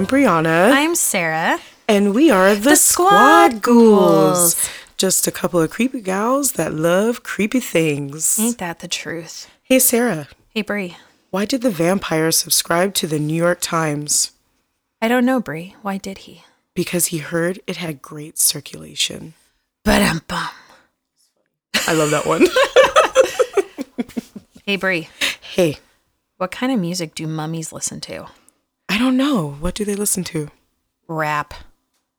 I'm Brianna. I'm Sarah. And we are the, the Squad, Squad Ghouls. Ghouls. Just a couple of creepy gals that love creepy things. Ain't that the truth? Hey, Sarah. Hey, Brie. Why did the vampire subscribe to the New York Times? I don't know, Brie. Why did he? Because he heard it had great circulation. But um bum. I love that one. hey, Brie. Hey. What kind of music do mummies listen to? I don't know. What do they listen to? Rap.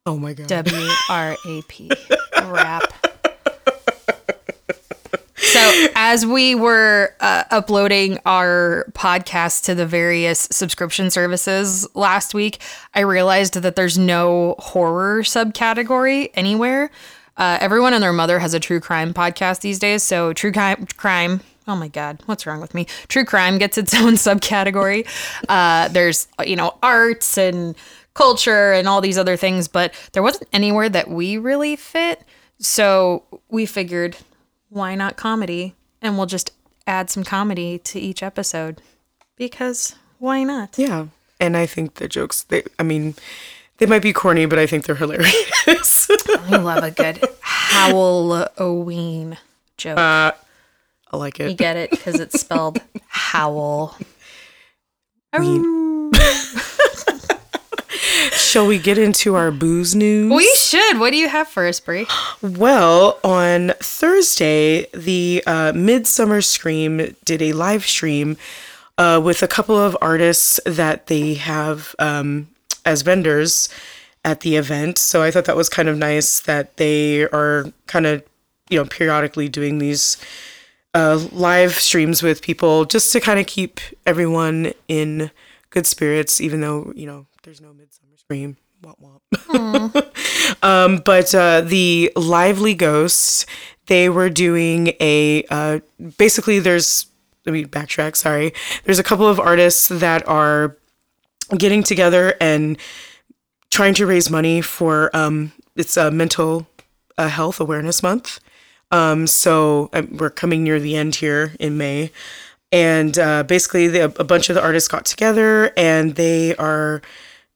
Oh my god. W R A P. Rap. So, as we were uh, uploading our podcast to the various subscription services last week, I realized that there's no horror subcategory anywhere. Uh, everyone and their mother has a true crime podcast these days. So, true crime, crime. Oh my God, what's wrong with me? True crime gets its own subcategory. Uh, there's, you know, arts and culture and all these other things, but there wasn't anywhere that we really fit. So we figured, why not comedy? And we'll just add some comedy to each episode because why not? Yeah. And I think the jokes, they, I mean, they might be corny, but I think they're hilarious. I love a good Halloween joke. Uh, I like it. You get it because it's spelled howl. Shall we get into our booze news? We should. What do you have for us, Brie? Well, on Thursday, the uh, Midsummer Scream did a live stream uh, with a couple of artists that they have um, as vendors at the event. So I thought that was kind of nice that they are kind of, you know, periodically doing these uh, live streams with people just to kind of keep everyone in good spirits, even though, you know, there's no Midsummer scream. Womp womp. um, but uh, the Lively Ghosts, they were doing a uh, basically. There's let me backtrack. Sorry. There's a couple of artists that are getting together and trying to raise money for um, it's a mental uh, health awareness month. Um, so uh, we're coming near the end here in May, and uh, basically the, a bunch of the artists got together and they are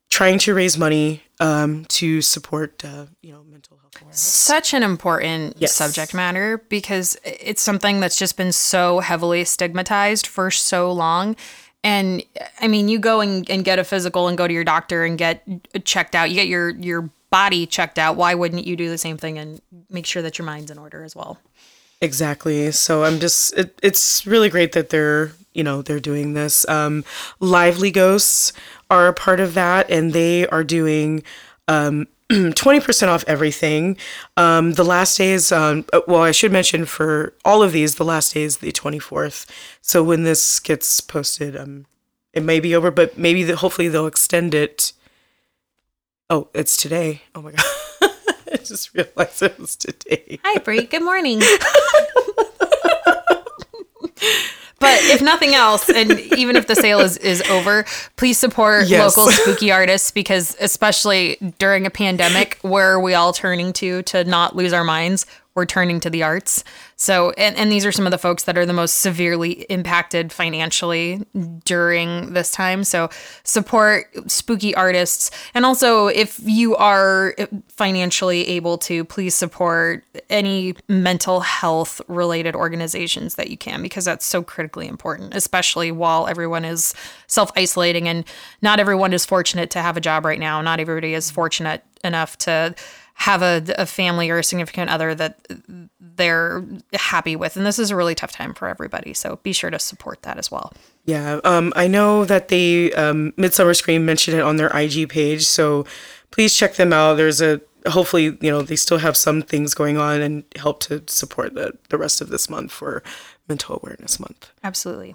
trying to raise money um, to support, uh, you know, mental health awareness. Such an important yes. subject matter because it's something that's just been so heavily stigmatized for so long. And I mean, you go and, and get a physical and go to your doctor and get checked out. You get your your body checked out. Why wouldn't you do the same thing and make sure that your mind's in order as well? Exactly. So I'm just it, it's really great that they're you know they're doing this. Um, Lively Ghosts are a part of that, and they are doing. Um, 20% off everything. Um, the last day is, um, uh, well, I should mention for all of these, the last day is the 24th. So when this gets posted, um, it may be over, but maybe the, hopefully they'll extend it. Oh, it's today. Oh my God. I just realized it was today. Hi, Brie. Good morning. But if nothing else, and even if the sale is, is over, please support yes. local spooky artists because, especially during a pandemic where are we all turning to to not lose our minds, we're turning to the arts. So, and, and these are some of the folks that are the most severely impacted financially during this time. So, support spooky artists. And also, if you are financially able to, please support any mental health related organizations that you can, because that's so critically important, especially while everyone is self isolating and not everyone is fortunate to have a job right now. Not everybody is fortunate enough to have a, a family or a significant other that they're happy with. And this is a really tough time for everybody. So be sure to support that as well. Yeah. Um, I know that they, um, Midsummer Scream mentioned it on their IG page. So please check them out. There's a, hopefully, you know, they still have some things going on and help to support the, the rest of this month for Mental Awareness Month. Absolutely.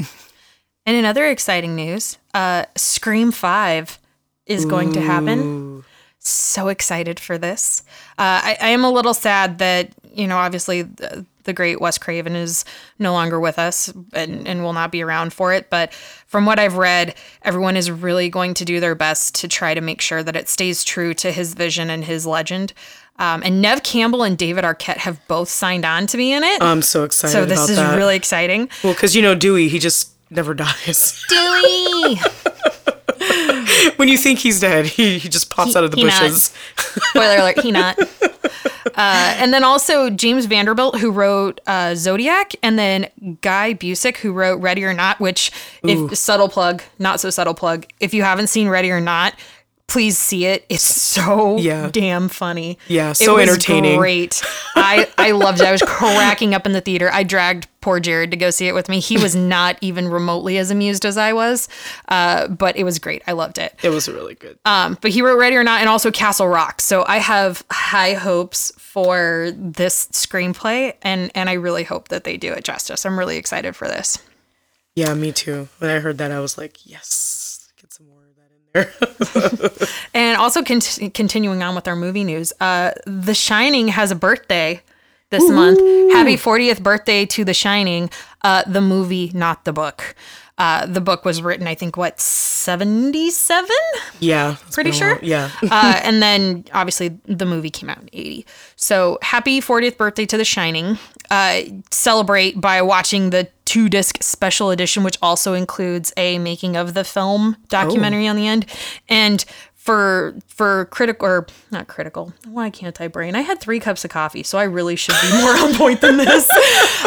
and in other exciting news, uh, Scream 5 is going Ooh. to happen so excited for this. Uh, I, I, am a little sad that, you know, obviously the, the, great Wes Craven is no longer with us and, and will not be around for it. But from what I've read, everyone is really going to do their best to try to make sure that it stays true to his vision and his legend. Um, and Neve Campbell and David Arquette have both signed on to be in it. I'm so excited. So this is that. really exciting. Well, because you know Dewey, he just never dies. Dewey. when you think he's dead, he, he just pops He- out of the bushes. Spoiler alert, he not. Uh, and then also James Vanderbilt, who wrote uh, Zodiac, and then Guy Busick, who wrote Ready or Not, which, if subtle plug, not so subtle plug, if you haven't seen Ready or Not, please see it. It's so Yeah. damn funny. Yeah, It so was entertaining. Great. I, I loved it. I was cracking up in the theater. I dragged poor Jared to go see it with me. He was not even remotely as amused as I was, uh, but it was great. I loved it. It was really good. Um, but he wrote Ready or Not and also Castle Rock. So I have high hopes for this screenplay, and and I really hope that they do it justice. I'm really excited for this. Yeah, me too. When I heard that, I was like, yes, get some more of that in there. And also cont- continuing on with our movie news, uh, The Shining has a birthday this month. Happy 40th birthday to The Shining, uh, the movie, not the book. Uh, the book was written, I think, what, 77? yeah, Pretty sure. while. Yeah. uh, and then obviously the movie came out in 80. So happy 40th birthday to The Shining. Uh, celebrate by watching the two disc special edition, which also includes a making of the film documentary on the end. And for for critical or not critical, why can't I brain? I had three cups of coffee, so I really should be more on point than this.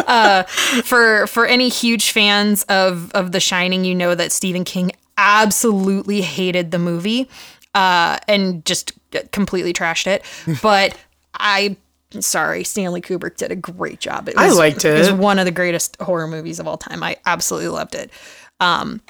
Uh, for for any huge fans of of The Shining, you know that Stephen King absolutely hated the movie uh, and just completely trashed it. But I, sorry, Stanley Kubrick did a great job. It I liked It It was one of the greatest horror movies of all time. I absolutely loved it. Um,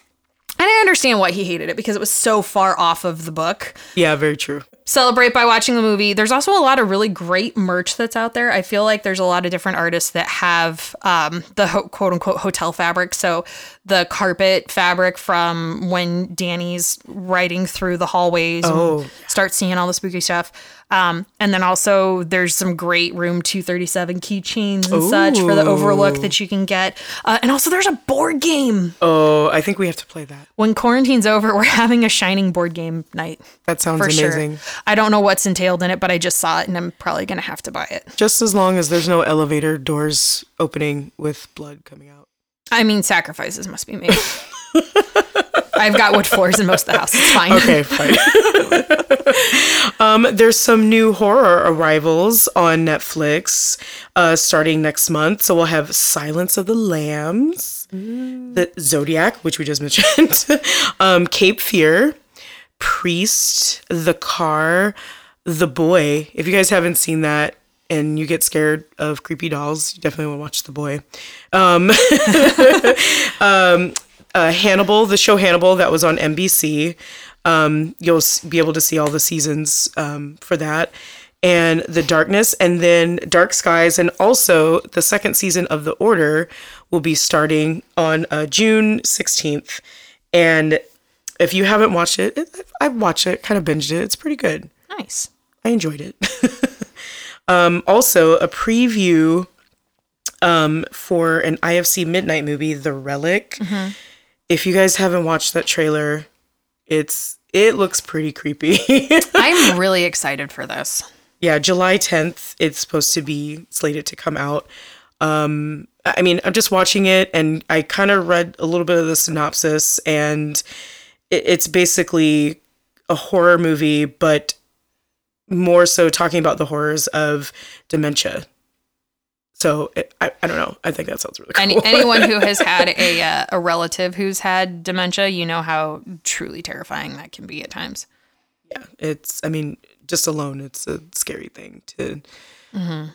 and I understand why he hated it because it was so far off of the book yeah, very true. celebrate by watching the movie. There's also a lot of really great merch that's out there. I feel like there's a lot of different artists that have um, the ho- quote unquote hotel fabric. So the carpet fabric from when Danny's riding through the hallways Oh. and starts seeing all the spooky stuff. Um, and then also there's some great room 237 keychains and such for the overlook that you can get. Uh, and also there's a board game. Oh, I think we have to play that. When quarantine's over, we're having a shining board game night That sounds amazing. sure. I don't know what's entailed in it, but I just saw it and I'm probably gonna have to buy it. Just as long as there's no elevator doors opening with blood coming out. I mean, sacrifices must be made. I've got wood floors in most of the house. It's fine. Okay, fine. um, there's some new horror arrivals on Netflix uh, starting next month. So we'll have Silence of the Lambs, the Zodiac, which we just mentioned, um, Cape Fear, Priest, The Car, The Boy. If you guys haven't seen that and you get scared of creepy dolls, you definitely want to watch The Boy. Um, um, uh, Hannibal, the show Hannibal that was on NBC. Um, you'll be able to see all the seasons um, for that. And The Darkness, and then Dark Skies, and also the second season of The Order will be starting on uh, June 16th. And if you haven't watched it, it I've watched it, kind of binged it. It's pretty good. Nice. I enjoyed it. um, also, a preview um, for an IFC Midnight movie, The Relic. If you guys haven't watched that trailer, it's it looks pretty creepy. I'm really excited for this. yeah, July 10th, it's supposed to be slated to come out. Um, I mean, I'm just watching it and I kind of read a little bit of the synopsis, and it, it's basically a horror movie, but more so talking about the horrors of dementia. So it, I, I don't know. I think that sounds really cool. Any, anyone who has had a uh, a relative who's had dementia, you know how truly terrifying that can be at times. yeah, it's. I mean, just alone, it's a scary thing to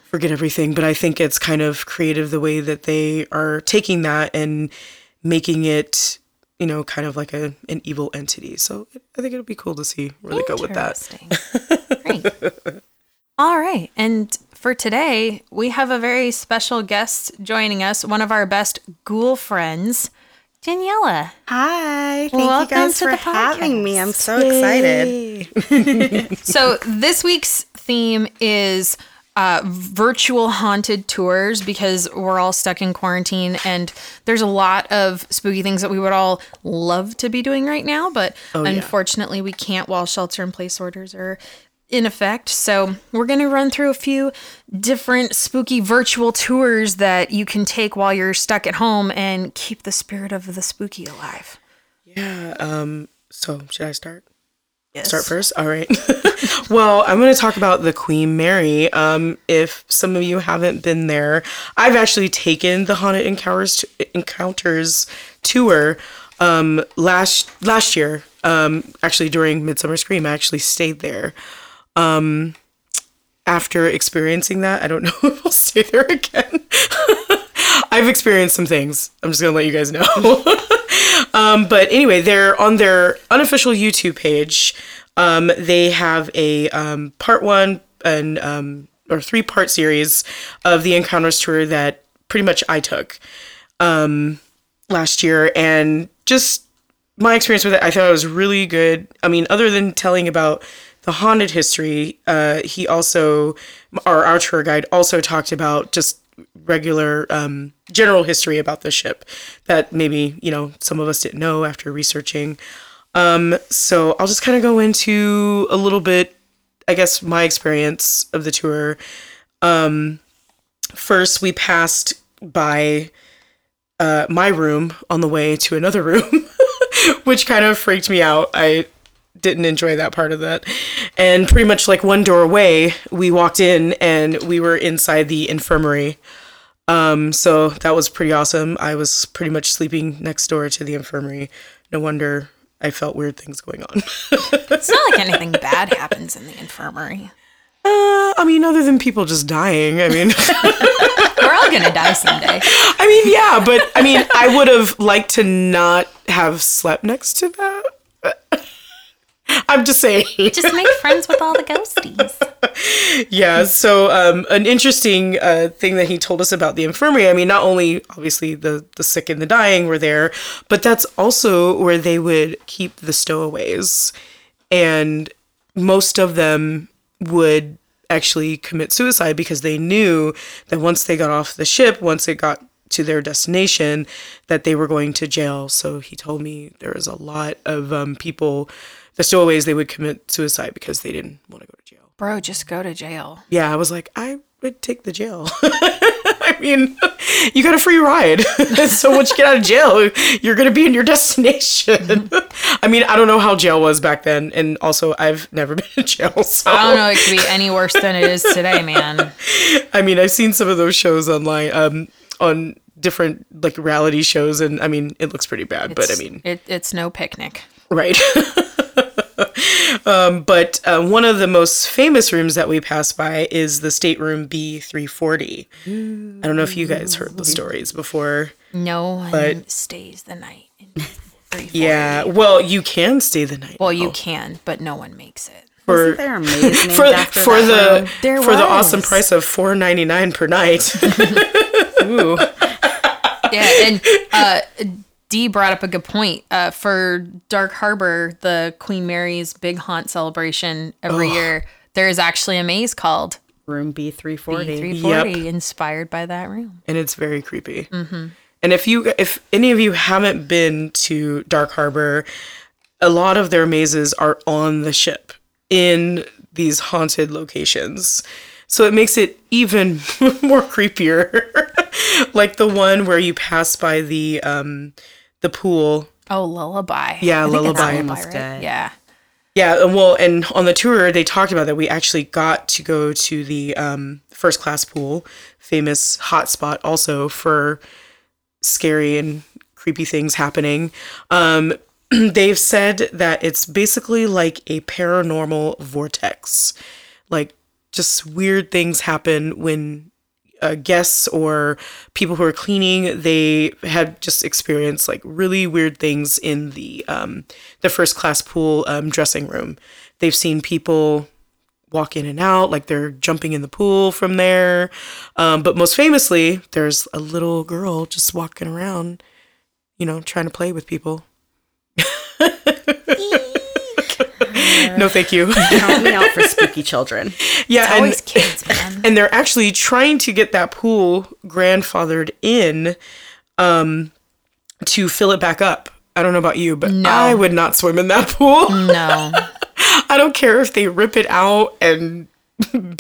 forget everything. But I think it's kind of creative the way that they are taking that and making it, you know, kind of like a an evil entity. So I think it'll be cool to see where they go with that. Great. All right. And for today, we have a very special guest joining us, one of our best ghoul friends, Daniela. Hi, thank Welcome you guys for having me. I'm so excited. So this week's theme is uh, virtual haunted tours because we're all stuck in quarantine and there's a lot of spooky things that we would all love to be doing right now, but yeah. unfortunately we can't while shelter in place orders are in effect. So we're going to run through a few different spooky virtual tours that you can take while you're stuck at home and keep the spirit of the spooky alive. Yeah. Um. So should I start? Yes. Start first. All right. well, I'm going to talk about the Queen Mary. Um, if some of you haven't been there, I've actually taken the Haunted Encounters Encounters tour um, last last year. Um, actually, during Midsummer Scream, I actually stayed there. Um, after experiencing that, I don't know if I'll stay there again. I've experienced some things. I'm just gonna let you guys know. um, but anyway, they're on their unofficial YouTube page. Um, they have a um, part one and um, or three part series of the Encounters tour that pretty much I took um, last year, and just my experience with it, I thought it was really good. I mean, other than telling about the haunted history, uh, he also, our, our tour guide also talked about just regular um, general history about the ship that maybe you know some of us didn't know after researching. Um, so I'll just kind of go into a little bit, I guess, my experience of the tour. Um, first, we passed by uh, my room on the way to another room, which kind of freaked me out. I didn't enjoy that part of that. And pretty much like one door away, we walked in and we were inside the infirmary. Um, so that was pretty awesome. I was pretty much sleeping next door to the infirmary. No wonder I felt weird things going on. it's not like anything bad happens in the infirmary. Uh, I mean, other than people just dying. I mean, we're all gonna die someday. I mean, yeah, but I mean, I would have liked to not have slept next to that. I'm just saying. Just make friends with all the ghosties. yeah. So, um, an interesting uh, thing that he told us about the infirmary. I mean, not only obviously the the sick and the dying were there, but that's also where they would keep the stowaways, and most of them would actually commit suicide because they knew that once they got off the ship, once it got to their destination, that they were going to jail. So he told me there was a lot of um, people the stowaways they would commit suicide because they didn't want to go to jail. Bro, just go to jail. Yeah, I was like, I would take the jail. I mean, you got a free ride. so once you get out of jail, you're going to be in your destination. I mean, I don't know how jail was back then. And also, I've never been in jail. So. I don't know. It could be any worse than it is today, man. I mean, I've seen some of those shows online um, on different like reality shows. And I mean, it looks pretty bad. It's, but I mean, it, it's no picnic. Right. um, but uh, one of the most famous rooms that we passed by is the stateroom B340. I don't know if you guys heard the stories before. No one but, stays the night. yeah, well, you can stay the night. Well, you can, but no one makes it. For, there amazing for, for the there for was. the awesome price of four ninety nine per night. Ooh. Yeah, and uh, Dee brought up a good point. Uh, for Dark Harbor, the Queen Mary's Big Haunt celebration every year, there is actually a maze called Room B340. B340, yep. inspired by that room. And it's very creepy. Mm-hmm. And if you, if any of you haven't been to Dark Harbor, a lot of their mazes are on the ship in these haunted locations. So it makes it even more creepier. like the one where you pass by the um the pool. Oh, lullaby. Yeah, lullaby. lullaby right? Yeah. Yeah, well, and on the tour they talked about that we actually got to go to the um, first class pool, famous hotspot also for scary and creepy things happening. Um, they've said that it's basically like a paranormal vortex, like just weird things happen when uh, guests or people who are cleaning, they had just experienced like really weird things in the um, the first class pool um, dressing room. They've seen people walk in and out, like they're jumping in the pool from there. Um, but most famously, there's a little girl just walking around, you know, trying to play with people. no, thank you. Count me out for spooky children. Yeah, it's and, always kids, man. And they're actually trying to get that pool grandfathered in um, to fill it back up. I don't know about you, but no. I would not swim in that pool. No. I don't care if they rip it out and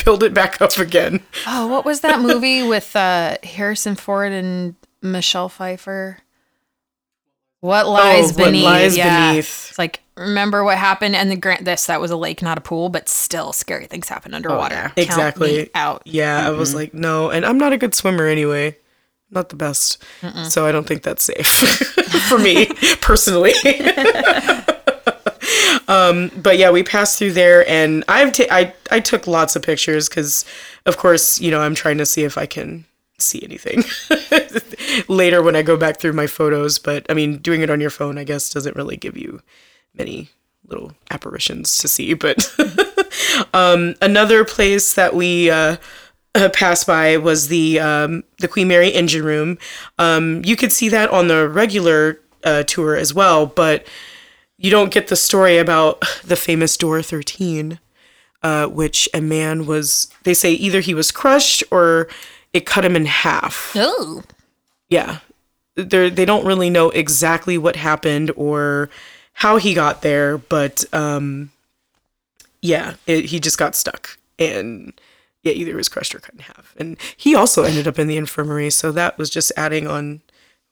build it back up again. Oh, what was that movie with uh, Harrison Ford and Michelle Pfeiffer? What lies oh, beneath? What lies yeah. beneath? It's like remember what happened. And the grant this that was a lake, not a pool, but still scary things happen underwater. yeah. Count exactly me out. yeah i was like no and i'm not a good swimmer anyway not the best so i don't think that's safe for me personally um but yeah we passed through there and i've ta- I, I took lots of pictures because of course you know i'm trying to see if i can see anything later when i go back through my photos but i mean doing it on your phone i guess doesn't really give you many little apparitions to see but um, another place that we uh, uh, passed by was the um, the Queen Mary engine room. Um, you could see that on the regular uh, tour as well, but you don't get the story about the famous door 13, uh, which a man was. They say either he was crushed or it cut him in half. Ooh. Yeah, they they don't really know exactly what happened or how he got there, but um, yeah, it, he just got stuck and yeah, either was crushed or cut in half. And he also ended up in the infirmary, so that was just adding on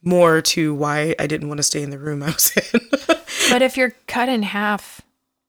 more to why I didn't want to stay in the room I was in. But if you're cut in half,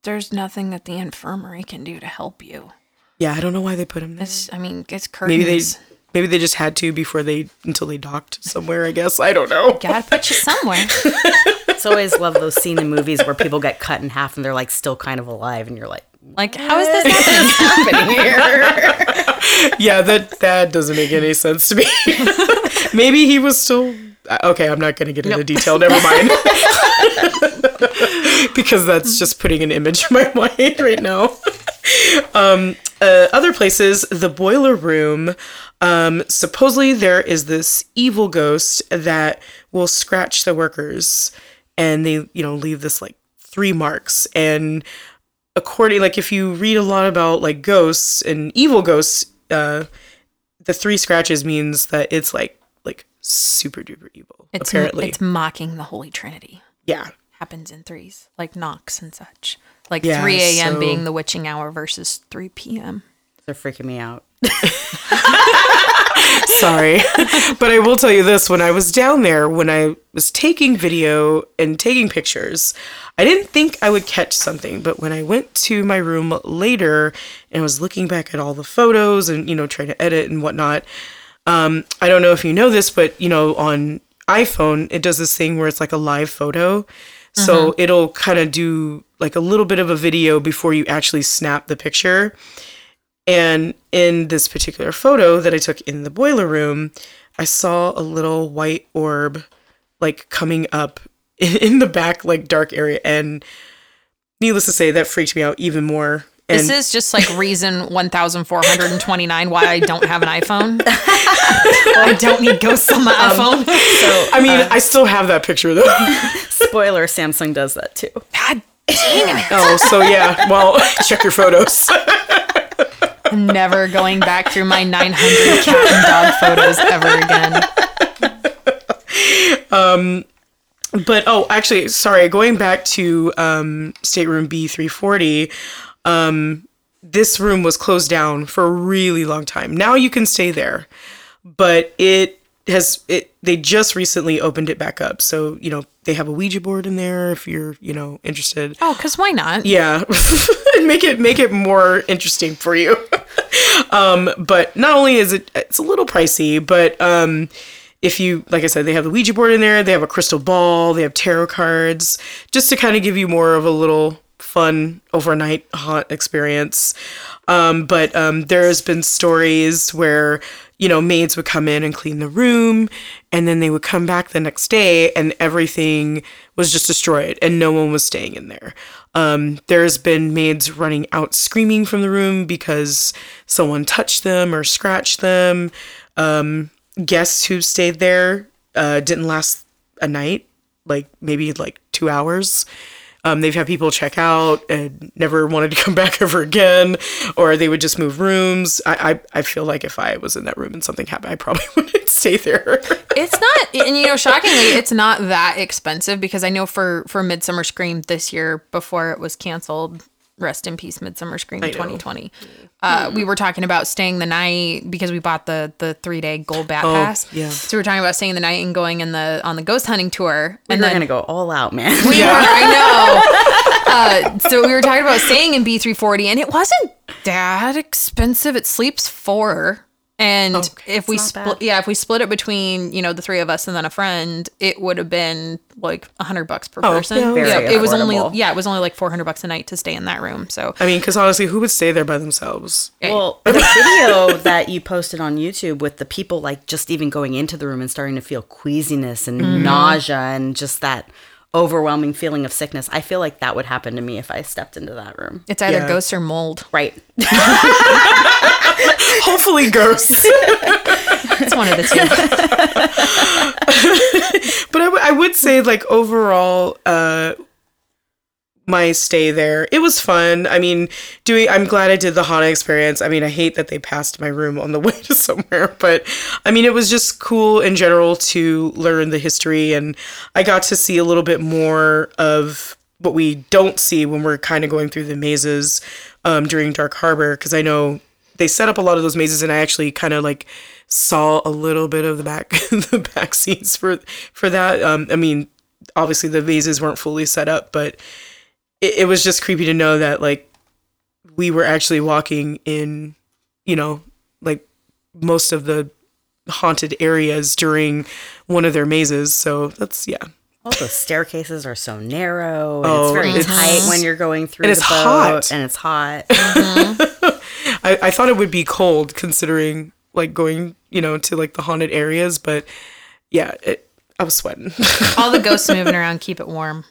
there's nothing that the infirmary can do to help you. yeah, I don't know why they put him there. It's, I mean, it's curtains. Maybe they maybe they just had to before they until they docked somewhere. I guess I don't know. gotta put you somewhere. It's always love those scene in movies where people get cut in half and they're like still kind of alive, and you're like, Like, how is this happening? happening here? yeah, that that doesn't make any sense to me. Maybe he was still uh, okay. I'm not going to get into detail. Never mind, because that's just putting an image in my mind right now. Um, uh, other places, the boiler room. Um, supposedly there is this evil ghost that will scratch the workers, and they you know leave this like three marks and according like if you read a lot about like ghosts and evil ghosts uh the three scratches means that it's like like super duper evil It's, apparently it's mocking the Holy Trinity. yeah Happens in threes, like knocks and such. Like Yeah, 3 a.m. so- being the witching hour versus 3 p.m. They're freaking me out. sorry. But i will tell you this when i was down there when i was taking video and taking pictures i didn't think i would catch something. But when i went to my room later and was looking back at all the photos and you know trying to edit and whatnot um, i don't know if you know this but you know on iphone it does this thing where it's like a live photo. So it'll kind of do like a little bit of a video before you actually snap the picture and in this particular photo that I took in the boiler room, I saw a little white orb like coming up in the back, like dark area. And needless to say, that freaked me out even more. And This is just like reason 1429 why I don't have an iPhone. I don't need ghosts on my Um, iPhone. So, I mean, I still have that picture though. spoiler: Samsung does that too. God dang it. oh, so yeah. Well, check your photos. Never going back through my 900 cat and dog photos ever again. Um, but oh, actually, sorry. Going back to um, stateroom B three forty, um, this room was closed down for a really long time. Now you can stay there, but it has it. They just recently opened it back up, so you know they have a Ouija board in there if you're you know interested. Oh, because why not? Yeah, make it make it more interesting for you. um, but not only is it it's a little pricey, but um, if you like I said, they have the Ouija board in there, they have a crystal ball, they have tarot cards, just to kind of give you more of a little fun overnight haunt experience. Um, but um, there's been stories where you know maids would come in and clean the room, and then they would come back the next day and everything was just destroyed and no one was staying in there. Um, there's been maids running out screaming from the room because someone touched them or scratched them. Um, guests who stayed there uh, didn't last a night, like maybe like two hours. Um, they've had people check out and never wanted to come back ever again, or they would just move rooms. I, I, I feel like if I was in that room and something happened, I probably wouldn't stay there. It's not, and you know, shockingly, it's not that expensive because I know for for Midsummer Scream this year before it was canceled, rest in peace, Midsummer Scream 2020. Uh, we were talking about staying the night because we bought the the three day gold bat pass. yeah. So we were talking about staying the night and going in the on the ghost hunting tour. And and they're then gonna go all out, man. we were, I know. Uh, so we were talking about staying in B340, and it wasn't that expensive. It sleeps four. And Okay. if we split, yeah, if we split it between you know the three of us and then a friend, it would have been like a hundred bucks per Oh, person. yeah, Very it was only affordable. yeah, it was only like four hundred bucks a night to stay in that room. So I mean, because honestly, who would stay there by themselves? Well, the video that you posted on YouTube with the people like just even going into the room and starting to feel queasiness and Mm-hmm. nausea and just that overwhelming feeling of sickness. I feel like that would happen to me if I stepped into that room. it's either Yeah. ghosts or mold. Right. Hopefully, ghosts. It's one of the two. but I, w- I would say, like overall, uh, my stay there, it was fun. I mean, doing. I'm glad I did the haunted experience. I mean, I hate that they passed my room on the way to somewhere, but I mean, it was just cool in general to learn the history, and I got to see a little bit more of what we don't see when we're kind of going through the mazes um, during Dark Harbor, because I know they set up a lot of those mazes, and I actually kind of like saw a little bit of the back the back scenes for for that. Um, I mean, obviously the mazes weren't fully set up, but it, it was just creepy to know that like we were actually walking in, you know, like most of the haunted areas during one of their mazes. So that's yeah. All the staircases are so narrow and Oh, it's very it's- tight when you're going through And the it's boat hot. and it's hot. I, I thought it would be cold considering like going, you know, to like the haunted areas, but yeah, it, I was sweating. All the ghosts moving around keep it warm.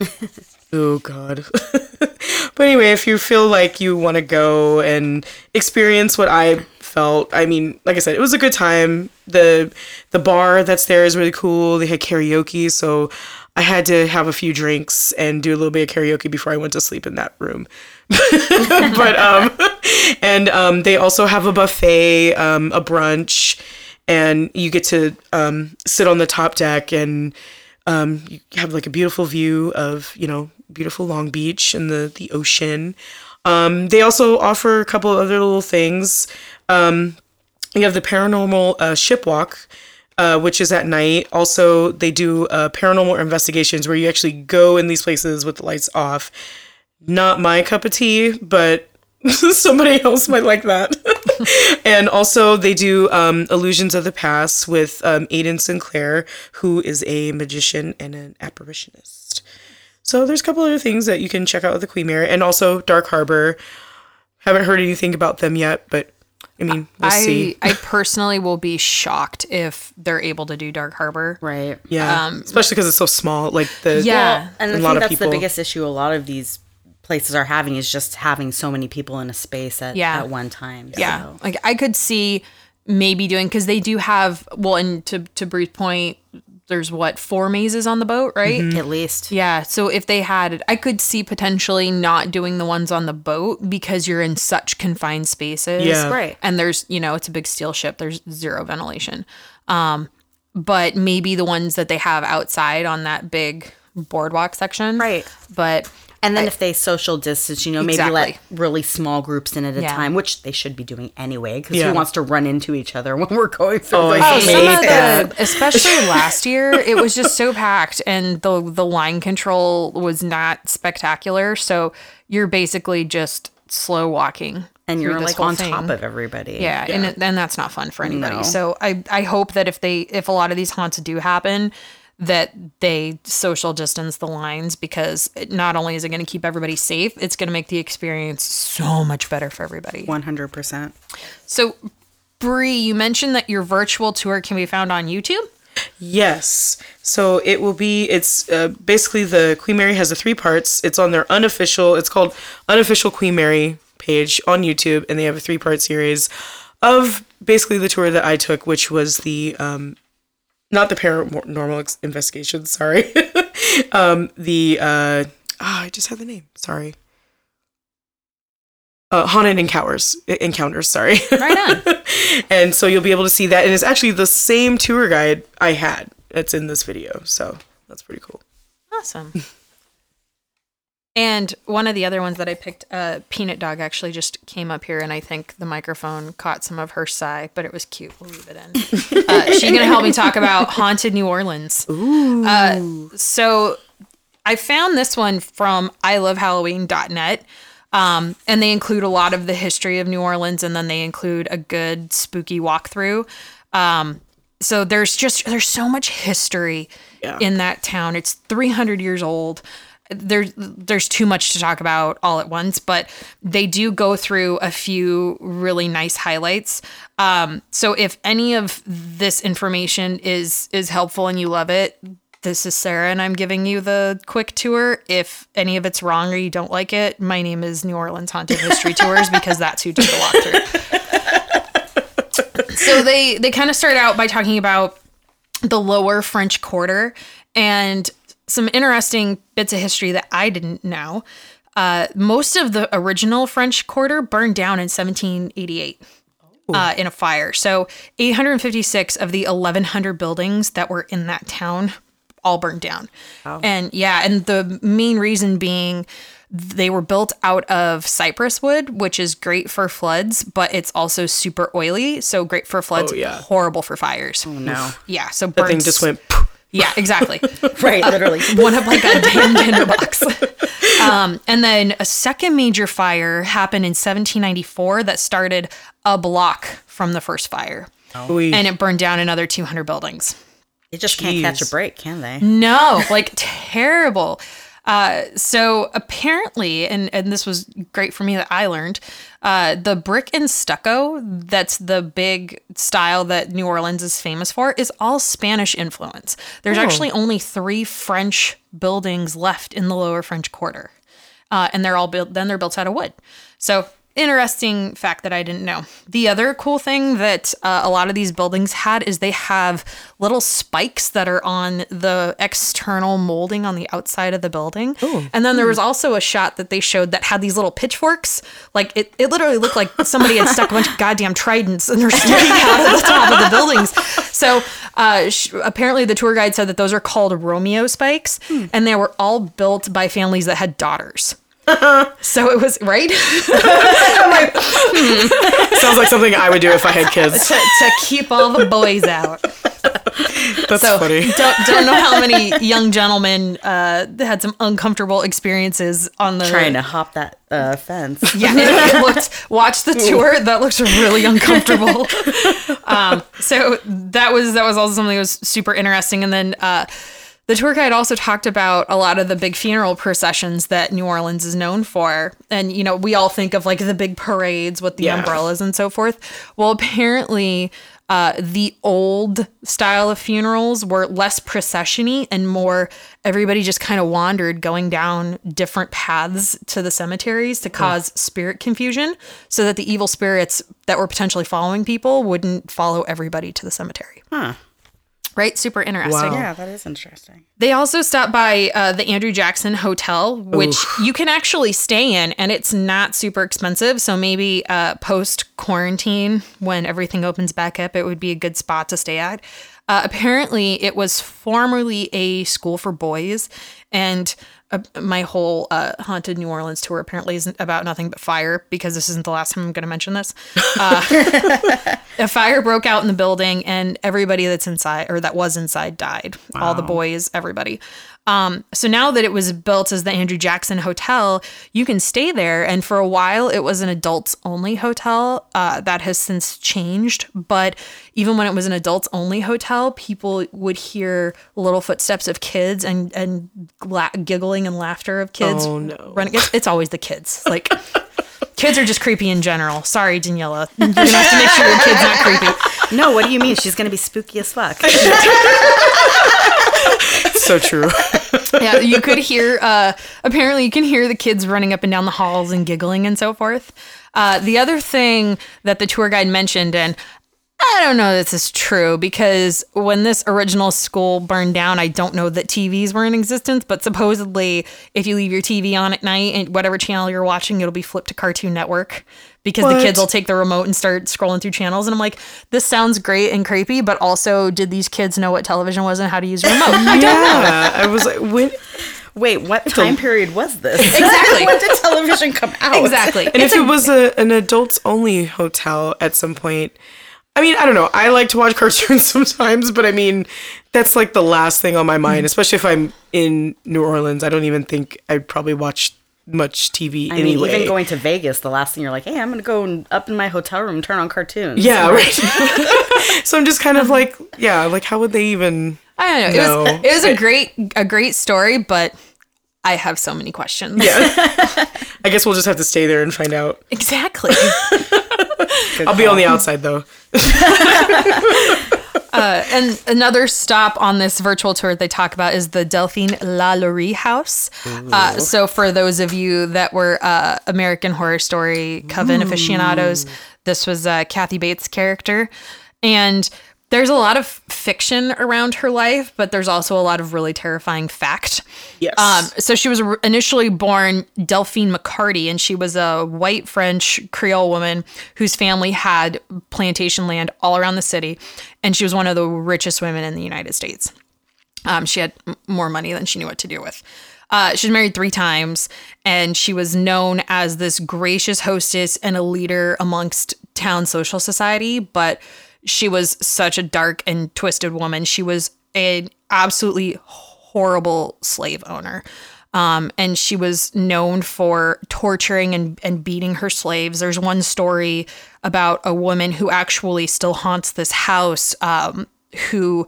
Oh God. but anyway, if you feel like you want to go and experience what I felt, I mean, like I said, it was a good time. the The bar that's there is really cool. They had karaoke, so I had to have a few drinks and do a little bit of karaoke before I went to sleep in that room. but um, and um, they also have a buffet, um, a brunch, and you get to um sit on the top deck and um, you have like a beautiful view of you know beautiful Long Beach and the the ocean. Um, they also offer a couple other little things. Um, you have the paranormal uh, ship walk, uh, which is at night. Also, they do uh, paranormal investigations where you actually go in these places with the lights off. Not my cup of tea, but somebody else might like that. and also, they do um, illusions of the past with um, Aiden Sinclair, who is a magician and an apparitionist. So there's a couple other things that you can check out with the Queen Mary, and also Dark Harbor. Haven't heard anything about them yet, but I mean, we'll I see. I personally will be shocked if they're able to do Dark Harbor. right. Yeah, especially because it's so small. Like the Yeah. And I think that's people. the biggest issue a lot of these places are having is just having so many people in a space at, Yeah. at one time. Yeah, like I could see maybe doing because they do have well, and to to Bruce's point, there's what four mazes on the boat, right? At least. Yeah, so if they had, I could see potentially not doing the ones on the boat because you're in such confined spaces. Yeah. Right. And there's, you know, it's a big steel ship. There's zero ventilation. Um, but maybe the ones that they have outside on that big boardwalk section. Right. But And then if they social distance, you know, maybe let really small groups in at a Yeah. time, which they should be doing anyway, because Yeah. who wants to run into each other when we're going through Oh, those Oh, some of the, especially last year, it was just so packed, and the the line control was not spectacular. So you're basically just slow walking, and you're like on thing. top of everybody. Yeah, and it, and that's not fun for anybody. No. So I I hope that if they if a lot of these haunts do happen, that they social distance the lines because it, not only is it going to keep everybody safe, it's going to make the experience so much better for everybody. 100%. So, Bree, you mentioned that your virtual tour can be found on YouTube. Yes. So it will be. It's uh, basically the Queen Mary has the three parts. It's on their unofficial. It's called unofficial Queen Mary page on YouTube, and they have a three part series of basically the tour that I took, which was the um, not the paranormal ex- investigation. Sorry, um, the uh, ah, I just had the name. Sorry. Uh, haunted encounters encounters sorry Right on. and so you'll be able to see that and it's actually the same tour guide i had that's in this video so that's pretty cool awesome. And one of the other ones that I picked, uh, Peanut Dog, actually just came up here, and I think the microphone caught some of her sigh, but it was cute. We'll leave it in. uh, she's going to help me talk about Haunted New Orleans. Ooh. Uh, so I found this one from ilovehalloween.net. Um, and they include a lot of the history of New Orleans, and then they include a good spooky walkthrough. Um, so there's just there's so much history yeah. in that town. It's 300 years old there's there's too much to talk about all at once, but they do go through a few really nice highlights. Um, so if any of this information is is helpful and you love it, this is Sarah and I'm giving you the quick tour. If any of it's wrong or you don't like it, my name is New Orleans Haunted History Tours because that's who did the walkthrough. so they they kind of start out by talking about the lower French Quarter and some interesting bits of history that I didn't know. Uh, most of the original French Quarter burned down in 1788 uh, in a fire. So 856 of the 1,100 buildings that were in that town all burned down. Wow. And yeah, and the main reason being they were built out of cypress wood, which is great for floods, but it's also super oily. So great for floods, oh, yeah. horrible for fires. Oh, no. Yeah. So the thing just went. Yeah, exactly. right, literally. One of like a damn tinderbox. um, and then a second major fire happened in 1794 that started a block from the first fire. Oh. And it burned down another 200 buildings. They just Jeez. can't catch a break, can they? No, like terrible. Uh, so apparently, and, and this was great for me that I learned, uh, the brick and stucco, that's the big style that New Orleans is famous for, is all Spanish influence. There's oh. actually only three French buildings left in the lower French quarter. Uh, and they're all built, then they're built out of wood. So interesting fact that I didn't know. The other cool thing that uh, a lot of these buildings had is they have little spikes that are on the external molding on the outside of the building. Ooh. And then there was also a shot that they showed that had these little pitchforks. Like it, it literally looked like somebody had stuck a bunch of goddamn tridents and they're sticking out of the top of the buildings. So uh, sh- apparently the tour guide said that those are called Romeo spikes hmm. and they were all built by families that had daughters. So it was right. like, hmm. Sounds like something I would do if I had kids to, to keep all the boys out. That's so funny. Don't, don't know how many young gentlemen uh, had some uncomfortable experiences on the trying to hop that uh, fence. Yeah, it, it looked. Watch the tour. That looks really uncomfortable. Um, so that was that was also something that was super interesting. And then uh, the tour guide also talked about a lot of the big funeral processions that New Orleans is known for. And, you know, we all think of like the big parades with the yeah. umbrellas and so forth. Well, apparently, uh, the old style of funerals were less processiony and more everybody just kind of wandered going down different paths to the cemeteries to cause spirit confusion so that the evil spirits that were potentially following people wouldn't follow everybody to the cemetery. Huh right? Super interesting. Wow. Yeah, that is interesting. They also stopped by uh, the Andrew Jackson Hotel, which Oof. you can actually stay in, and it's not super expensive. So maybe uh, post quarantine, when everything opens back up, it would be a good spot to stay at. Uh, apparently, it was formerly a school for boys, and uh, my whole uh, haunted New Orleans tour apparently isn't about nothing but fire because this isn't the last time I'm going to mention this. Uh, a fire broke out in the building, and everybody that's inside or that was inside died. Wow. All the boys, everybody. Um, so now that it was built as the Andrew Jackson Hotel, you can stay there. And for a while, it was an adults only hotel. Uh, that has since changed. But even when it was an adults only hotel, people would hear little footsteps of kids and and la- giggling and laughter of kids. Oh no! Running. It's, it's always the kids. Like. kids are just creepy in general. Sorry, Daniela. You're gonna have to make sure your kid's not creepy. No, what do you mean? She's gonna be spooky as fuck. so true. yeah, you could hear. Uh, apparently, you can hear the kids running up and down the halls and giggling and so forth. Uh, the other thing that the tour guide mentioned, and I don't know if this is true because when this original school burned down, I don't know that TVs were in existence, but supposedly if you leave your TV on at night and whatever channel you're watching, it'll be flipped to Cartoon Network because what? the kids will take the remote and start scrolling through channels. And I'm like, this sounds great and creepy, but also, did these kids know what television was and how to use a remote? I yeah, I was like, when Wait, what time period was this? Exactly. when did television come out? exactly. And if it was a, an adults only hotel at some point, I mean, I don't know. I like to watch cartoons sometimes, but I mean, that's like the last thing on my mind, Mm-hmm. especially if I'm in New Orleans. I don't even think I'd probably watch much TV I mean, even going to Vegas, the last thing you're like, hey, I'm gonna go up in my hotel room, and turn on cartoons. yeah, right. so I'm just kind of like, yeah, like how would they even? I don't know. It was it was a great a great story, but I have so many questions. Yeah. I guess we'll just have to stay there and find out. Exactly. I'll be on the outside though. and another stop on this virtual tour they talk about is the Delphine Lalaurie house. Uh, so for those of you that were uh, American Horror Story Coven aficionados, this was uh, Kathy Bates' character, and there's a lot of fiction around her life, but there's also a lot of really terrifying fact. Yes. Um, so she was initially born Delphine Macarty, and she was a white French Creole woman whose family had plantation land all around the city, and she was one of the richest women in the United States. Um, she had m- more money than she knew what to do with. Uh, she was married three times, and she was known as this gracious hostess and a leader amongst town social society. But she was such a dark and twisted woman. She was an absolutely horrible slave owner. Um, and she was known for torturing and, and beating her slaves. There's one story about a woman who actually still haunts this house, um, who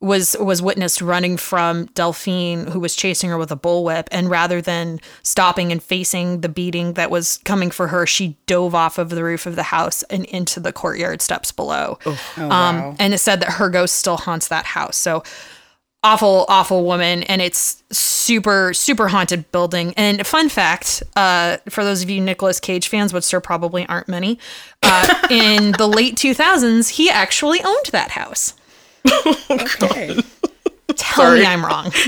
was was witnessed running from Delphine, who was chasing her with a bullwhip, and rather than stopping and facing the beating that was coming for her, she dove off of the roof of the house and into the courtyard steps below. um, and it said that her ghost still haunts that house. So awful, awful woman, and it's super, super haunted building. And fun fact, uh, for those of you Nicolas Cage fans, which there probably aren't many, uh, in the late 2000s, he actually owned that house. Oh, okay. Tell me I'm wrong.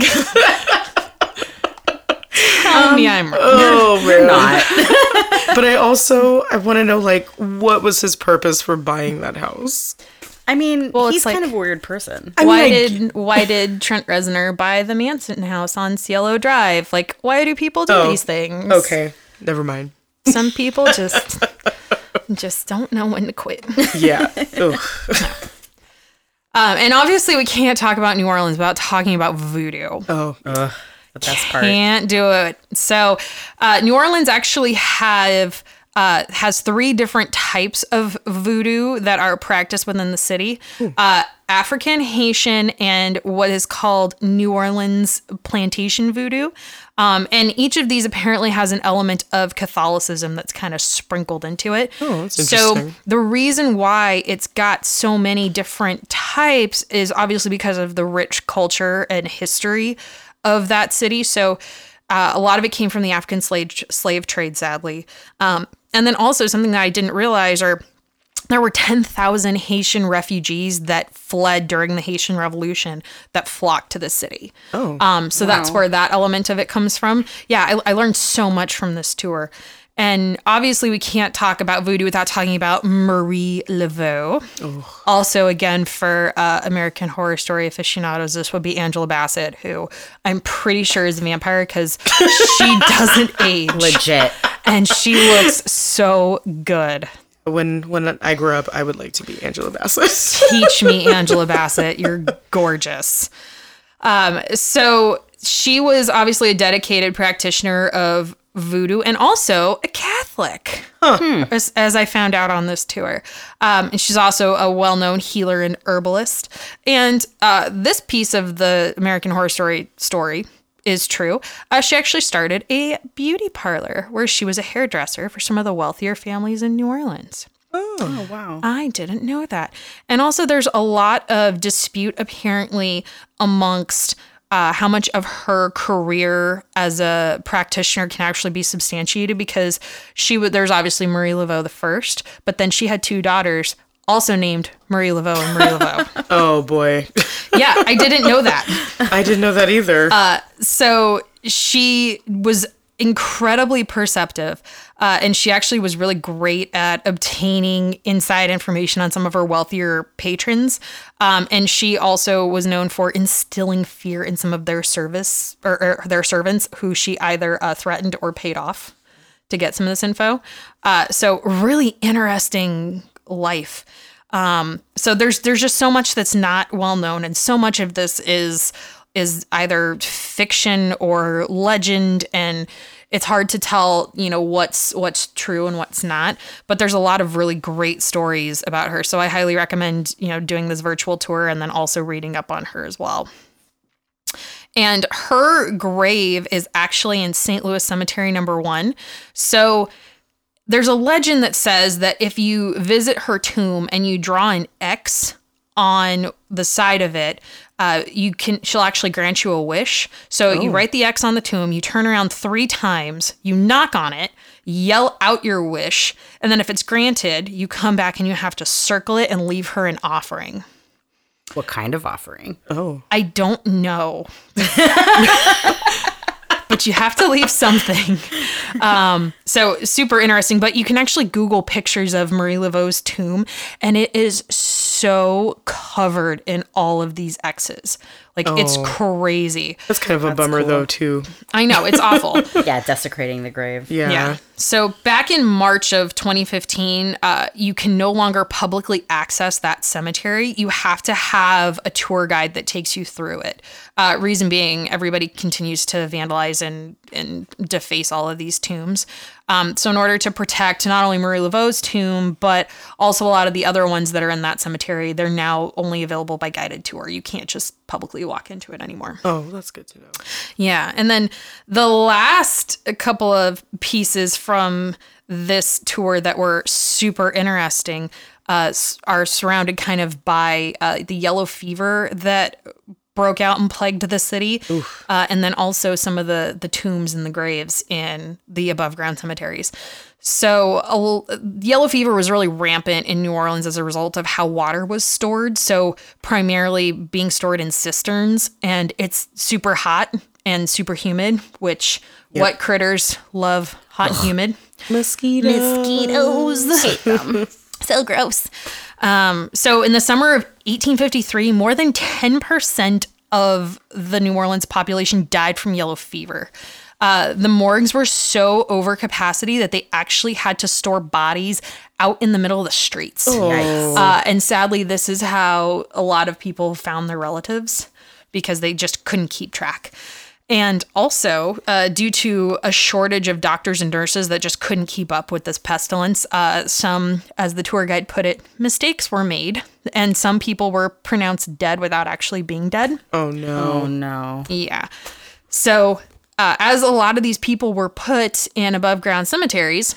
Tell me I'm wrong. oh man. Not. But I also I want to know like what was his purpose for buying that house? I mean, Well, it's he's like- kind of a weird person. I mean, why I- did why did Trent Reznor buy the Manson house on Cielo Drive? Like, why do people do Oh, these things? Okay, never mind. Some people just just don't know when to quit. Yeah. Ugh. Um, and obviously, we can't talk about New Orleans without talking about voodoo. Oh. Ugh, the best part. Can't do it. So, uh, New Orleans actually have uh, has three different types of voodoo that are practiced within the city: uh, African, Haitian, and what is called New Orleans plantation voodoo. Um, and each of these apparently has an element of Catholicism that's kind of sprinkled into it. Oh, that's so the reason why it's got so many different types is obviously because of the rich culture and history of that city. So uh, a lot of it came from the African slave slave trade, sadly. Um, and then also something that I didn't realize are there were 10,000 Haitian refugees that fled during the Haitian Revolution that flocked to the city. Oh. Um, so that's where that element of it comes from. Yeah, I, I learned so much from this tour. And obviously, we can't talk about voodoo without talking about Marie Laveau. Also, again, for uh, American Horror Story aficionados, this would be Angela Bassett, who I'm pretty sure is a vampire because she doesn't age. Legit. And she looks so good. When when I grow up, I would like to be Angela Bassett. teach me angela bassett. You're gorgeous. Um, so she was obviously a dedicated practitioner of voodoo and also a catholic as, as i found out on this tour. Um, and she's also a well-known healer and herbalist. And uh, this piece of the american horror story story is true. Uh, she actually started a beauty parlor where she was a hairdresser for some of the wealthier families in New Orleans. Oh, wow. I didn't know that. And also, there's a lot of dispute apparently amongst uh, how much of her career as a practitioner can actually be substantiated because she would. There's obviously Marie Laveau the first, but then she had two daughters. Also named Marie Laveau and Marie Laveau. oh boy, yeah, I didn't know that. I didn't know that either. So she was incredibly perceptive. Uh, and she actually was really great at obtaining inside information on some of her wealthier patrons. Um, and she also was known for instilling fear in some of their service or, or their servants, who she either uh, threatened or paid off to get some of this info. Uh, so really interesting life. Um, so there's there's just so much that's not well known, and so much of this is is either fiction or legend and it's hard to tell you know what's what's true and what's not but there's a lot of really great stories about her. So i highly recommend you know doing this virtual tour and then also reading up on her as well. And her grave is actually in st louis cemetery number one. So there's a legend that says that if you visit her tomb and you draw an x on the side of it, uh, you can she'll actually grant you a wish. So oh. you write the X on the tomb, you turn around three times, you knock on it, yell out your wish, and then if it's granted, you come back and you have to circle it and leave her an offering. What kind of offering? Oh. I don't know. but you have to leave something. Um, so super interesting. But you can actually Google pictures of Marie Laveau's tomb, and it is so covered in all of these X's. Like oh. it's crazy. That's kind of a That's bummer cool. though too. I know, it's awful. yeah, desecrating the grave. Yeah. Yeah. So back in March of 2015, uh, you can no longer publicly access that cemetery. You have to have a tour guide that takes you through it. Uh, reason being, everybody continues to vandalize and and deface all of these tombs. Um, so in order to protect not only Marie Laveau's tomb, but also a lot of the other ones that are in that cemetery, they're now only available by guided tour. You can't just publicly walk into it anymore. Oh, that's good to know. Yeah. And then the last couple of pieces from this tour that were super interesting uh, are surrounded kind of by uh, the yellow fever that broke out and plagued the city, uh, and then also some of the the tombs and the graves in the above ground cemeteries. So, yellow fever was really rampant in New Orleans as a result of how water was stored. So, primarily being stored in cisterns, and it's super hot and super humid, which yep. what critters love hot and humid? Mosquitoes. Mosquitoes. so gross. Um, so, in the summer of 1853, more than 10% of the New Orleans population died from yellow fever. Uh, the morgues were so over capacity that they actually had to store bodies out in the middle of the streets. Oh. Uh, and sadly, this is how a lot of people found their relatives because they just couldn't keep track. And also, uh, due to a shortage of doctors and nurses that just couldn't keep up with this pestilence, uh, some, as the tour guide put it, mistakes were made, and some people were pronounced dead without actually being dead. Oh, no. Oh, no. Yeah. So, uh, as a lot of these people were put in above ground cemeteries,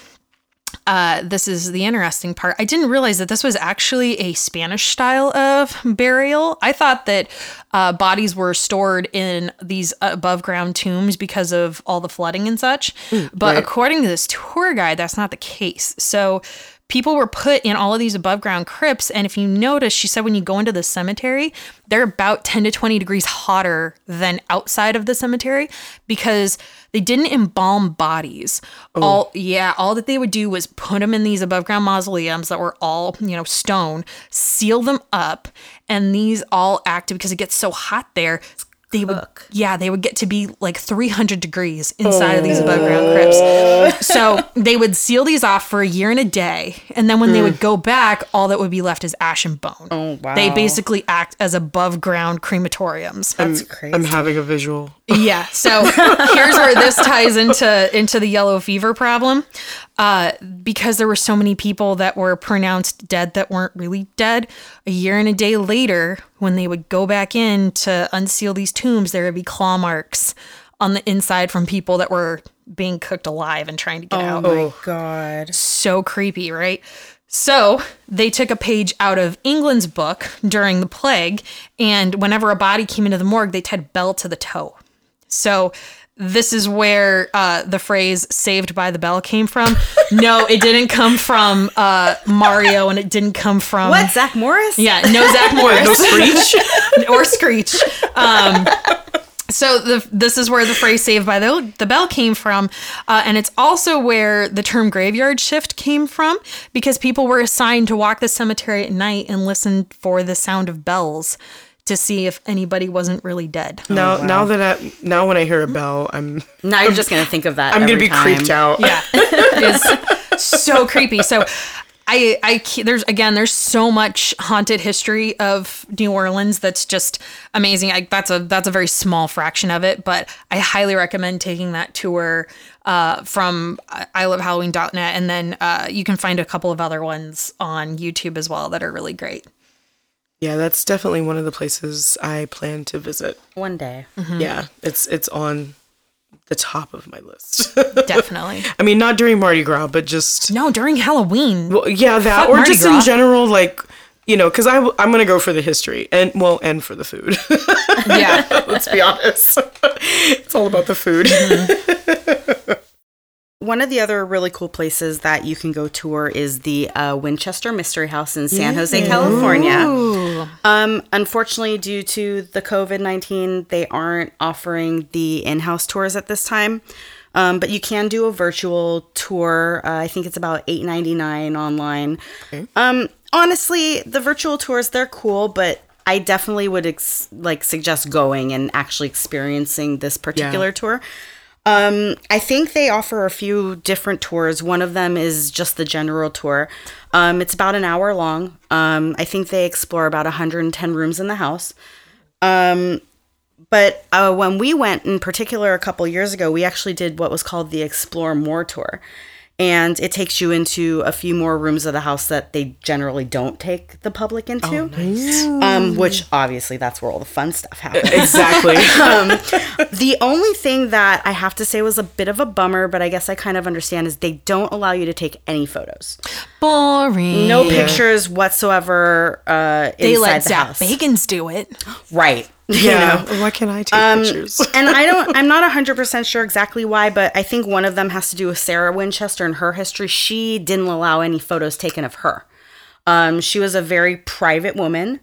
uh, this is the interesting part. I didn't realize that this was actually a Spanish style of burial. I thought that uh, bodies were stored in these above ground tombs because of all the flooding and such. Mm, but right. according to this tour guide, that's not the case. So people were put in all of these above ground crypts. And if you notice, she said when you go into the cemetery, they're about 10 to 20 degrees hotter than outside of the cemetery because they didn't embalm bodies. Oh. All yeah, all that they would do was put them in these above ground mausoleums that were all, you know, stone, seal them up, and these all acted because it gets so hot there they would yeah they would get to be like 300 degrees inside oh. of these above ground crypts so they would seal these off for a year and a day and then when mm. they would go back all that would be left is ash and bone. Oh wow. They basically act as above ground crematoriums. That's I'm, crazy. I'm having a visual. Yeah so here's where this ties into into the yellow fever problem uh, because there were so many people that were pronounced dead that weren't really dead. A year and a day later, when they would go back in to unseal these tombs, there would be claw marks on the inside from people that were being cooked alive and trying to get oh out. Oh my god. So creepy, right? So they took a page out of England's book during the plague, and whenever a body came into the morgue, they tied bell to the toe. So this is where uh, the phrase "saved by the bell" came from. no, it didn't come from uh, Mario, and it didn't come from what Zach Morris. Yeah, no Zach Morris, no Screech or Screech. Um, So the, this is where the phrase "saved by the, the bell" came from, uh, and it's also where the term "graveyard shift" came from, because people were assigned to walk the cemetery at night and listen for the sound of bells to see if anybody wasn't really dead. Now, now that I now when I hear a bell, I'm Now you're just gonna think of that. I'm gonna be time. creeped out. Yeah, it's so creepy. So. I, I, there's again, there's so much haunted history of New Orleans that's just amazing. I, that's a that's a very small fraction of it, but I highly recommend taking that tour uh, from I love Halloween.net, and then uh, you can find a couple of other ones on YouTube as well that are really great. Yeah, that's definitely one of the places I plan to visit. One day. Mm-hmm. Yeah, it's it's on the top of my list. Definitely. I mean, not during Mardi Gras, but just no, during Halloween. well, yeah, that Fuck or Mardi just in general, like you know, because I I'm gonna go for the history and well, and for the food. Yeah. Let's be honest, it's all about the food. Mm-hmm. One of the other really cool places that you can go tour is the uh, Winchester Mystery House in San Jose, California. Um, unfortunately, due to the COVID 19, they aren't offering the in house tours at this time. Um, but you can do a virtual tour. Uh, I think it's about eight ninety nine online. Um, honestly, the virtual tours they're cool, but I definitely would ex- like suggest going and actually experiencing this particular tour. Um, I think they offer a few different tours. One of them is just the general tour. Um, it's about an hour long. Um, I think they explore about 110 rooms in the house. Um, but uh, when we went, in particular, a couple years ago, we actually did what was called the Explore More tour. And it takes you into a few more rooms of the house that they generally don't take the public into. Um, which obviously that's where all the fun stuff happens. exactly. um, the only thing that I have to say was a bit of a bummer, but I guess I kind of understand is they don't allow you to take any photos. Boring. No pictures whatsoever uh, They inside let the Zak house. Bagans do it. Right. You Yeah. know? Why can't I take Um, pictures? and I don't, I'm not 100% sure exactly why, but I think one of them has to do with Sarah Winchester and her history. She didn't allow any photos taken of her. Um, she was a very private woman.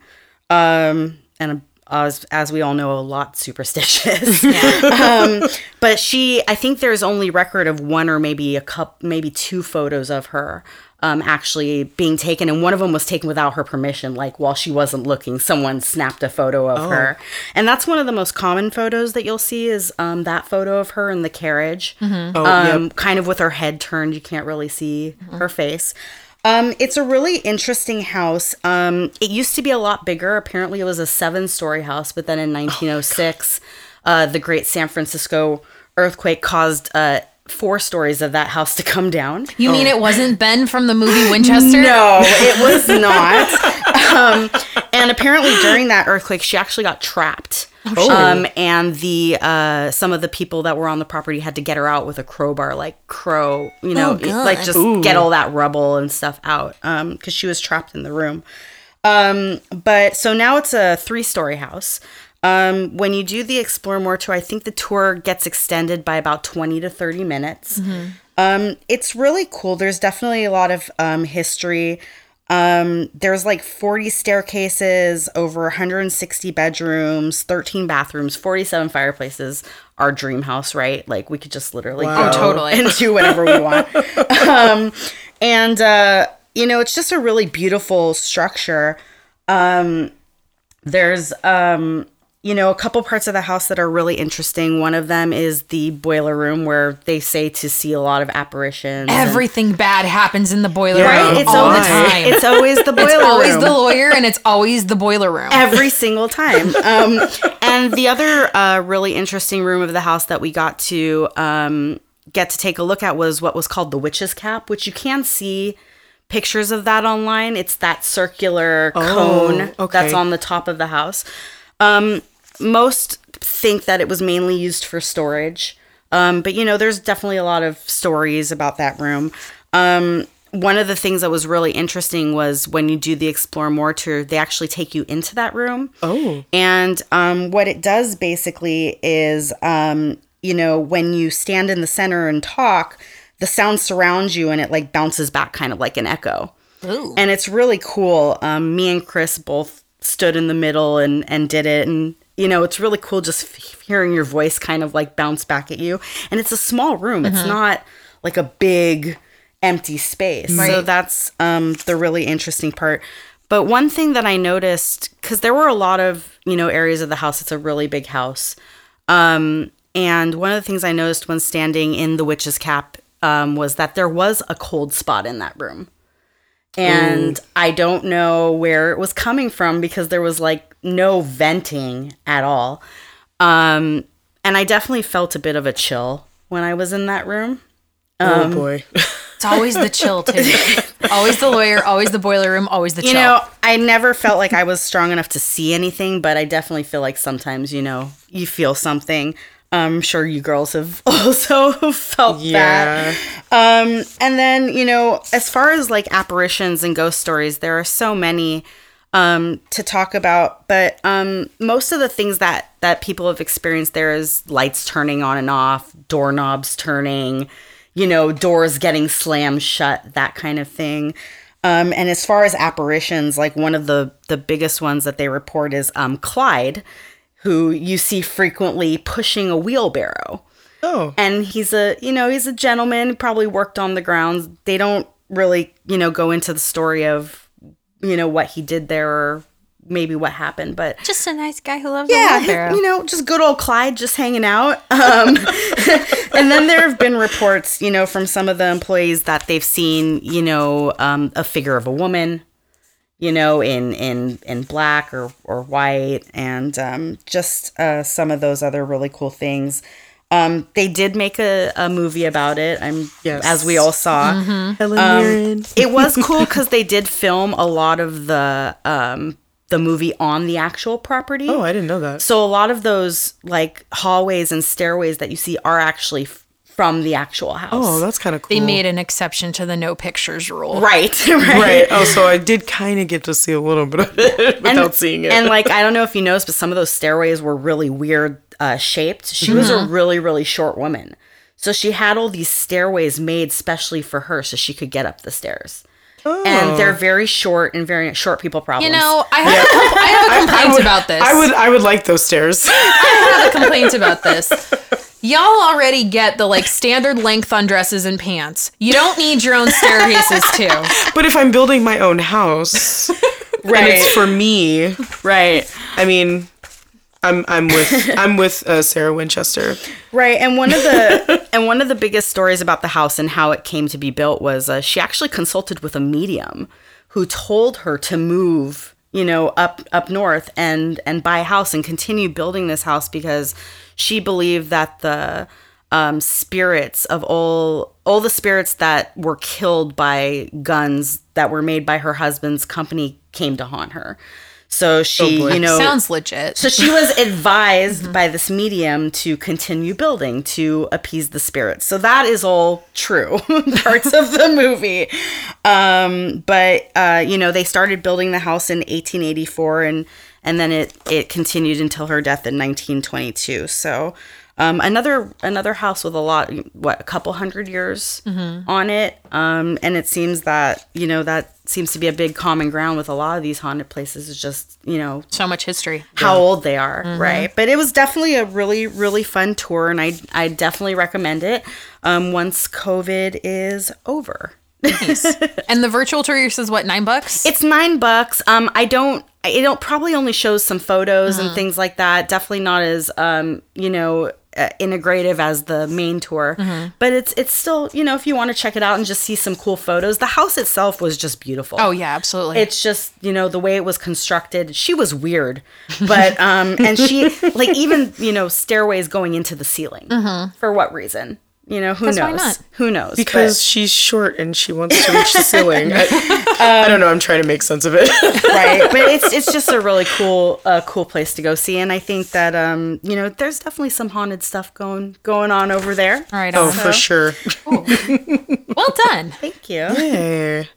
Um, and as, as we all know, a lot superstitious. um, but she, I think there's only record of one or maybe a cup, maybe two photos of her um, actually being taken, and one of them was taken without her permission. Like while she wasn't looking, someone snapped a photo of her, and that's one of the most common photos that you'll see is um, that photo of her in the carriage, Oh, um, yep. kind of with her head turned. You can't really see her face. Um, it's a really interesting house. Um, it used to be a lot bigger. Apparently, it was a seven-story house, but then in 1906, uh, the Great San Francisco earthquake caused uh, four stories of that house to come down. You mean it wasn't Ben from the movie Winchester? No, it was not. um, and apparently, during that earthquake, she actually got trapped. Um, and the uh, some of the people that were on the property had to get her out with a crowbar, like crow, you know, Oh, God. like just get all that rubble and stuff out, um, because she was trapped in the room. Um, but so now it's a three story house. Um, when you do the Explore More tour, I think the tour gets extended by about 20 to 30 minutes. Um, it's really cool. There's definitely a lot of um, history. Um, there's like 40 staircases, over 160 bedrooms, 13 bathrooms, 47 fireplaces. Our dream house, right? Like we could just literally Wow. go Oh, totally. and do whatever we want. um, and uh, you know, it's just a really beautiful structure. Um, there's um, you know, a couple parts of the house that are really interesting. One of them is the boiler room where they say to see a lot of apparitions. and- Everything bad happens in the boiler Yeah. room Right? It's all the always time. It's always the boiler It's always room. the lawyer and it's always the boiler room. every single time. Um, and the other uh, really interesting room of the house that we got to um, get to take a look at was what was called the witch's cap, which you can see pictures of that online. It's that circular cone okay. that's on the top of the house. Um, most think that it was mainly used for storage. Um, but you know, there's definitely a lot of stories about that room. Um, one of the things that was really interesting was when you do the Explore More tour, they actually take you into that room. Oh. And um, what it does basically is, um, you know, when you stand in the center and talk, the sound surrounds you and it like bounces back kind of like an echo. Ooh. And it's really cool. Um, me and Chris both stood in the middle and, and did it. And, you know, it's really cool just f- hearing your voice kind of like bounce back at you. And it's a small room. It's not like a big empty space. So that's um the really interesting part. But one thing that I noticed cuz there were a lot of, you know, areas of the house it's a really big house. Um and one of the things I noticed when standing in the witch's cap um, was that there was a cold spot in that room. And I don't know where it was coming from because there was like no venting at all. Um, and I definitely felt a bit of a chill when I was in that room. oh boy. It's always the chill too. always the lawyer, always the boiler room, always the chill. You know, I never felt like I was strong enough to see anything, but I definitely feel like sometimes, you know, you feel something. I'm sure you girls have also felt Yeah. that. Um, and then, you know, as far as like apparitions and ghost stories, there are so many um, to talk about. But um, most of the things that that people have experienced there is lights turning on and off, doorknobs turning, you know, doors getting slammed shut, that kind of thing. Um, and as far as apparitions, like one of the the biggest ones that they report is um, Clyde, who you see frequently pushing a wheelbarrow Oh. and he's a you know he's a gentleman probably worked on the grounds they don't really you know go into the story of you know what he did there or maybe what happened but just a nice guy who loves yeah you know just good old clyde just hanging out. Um, and then there have been reports you know from some of the employees that they've seen you know um, a figure of a woman you know in in in black or or white and um, just uh, some of those other really cool things um, they did make a, a movie about it i'm Yes. as we all saw Helen um, it was cool because they did film a lot of the um the movie on the actual property. Oh, I didn't know that. So a lot of those like hallways and stairways that you see are actually f- from the actual house. Oh, that's kind of cool. they made an exception to the no pictures rule. right, right. right. Oh, so I did kind of get to see a little bit of it without seeing it. And like I don't know if you noticed, but some of those stairways were really weird uh, shaped. She was Mm-hmm. a really really short woman, so she had all these stairways made specially for her, so she could get up the stairs. And they're very short and very short people problems. You know, I have, a, compl- I have a complaint would, about this. I would I would like those stairs. I have a complaint about this. Y'all already get the like standard length on dresses and pants. You don't need your own staircases too. but if I'm building my own house and it's for me, right. I mean, I'm I'm with I'm with uh, Sarah Winchester. Right, and one of the and one of the biggest stories about the house and how it came to be built was uh, she actually consulted with a medium who told her to move, you know, up up north and and buy a house and continue building this house because she believed that the um, spirits of all all the spirits that were killed by guns that were made by her husband's company came to haunt her. So she, boy. you know, Sounds legit. so she was advised by this medium to continue building to appease the spirits. So that is all true parts of the movie. Um, but uh, you know, they started building the house in 1884 and and then it it continued until her death in 1922. So um, another another house with a lot what a couple hundred years on it um, and it seems that you know that seems to be a big common ground with a lot of these haunted places is just you know so much history. how old they are, right? But it was definitely a really, really fun tour, and I I definitely recommend it. Um, once COVID is over, And the virtual tour says what nine bucks? it's nine bucks. Um, I don't. It don't probably only shows some photos and things like that. Definitely not as um, you know. Uh, integrative as the main tour, but it's it's still you know if you want to check it out and just see some cool photos. The house itself was just beautiful. oh yeah, absolutely. it's just you know the way it was constructed she was weird but um and she like even you know stairways going into the ceiling for what reason you know who Because knows why not? who knows Because she's short and she wants to reach the ceiling. I, I don't know. I'm trying to make sense of it. Right but it's it's just a really cool uh, cool place to go see and i think that um you know there's definitely some haunted stuff going going on over there All right, oh, on. for sure. well done. thank you Hey.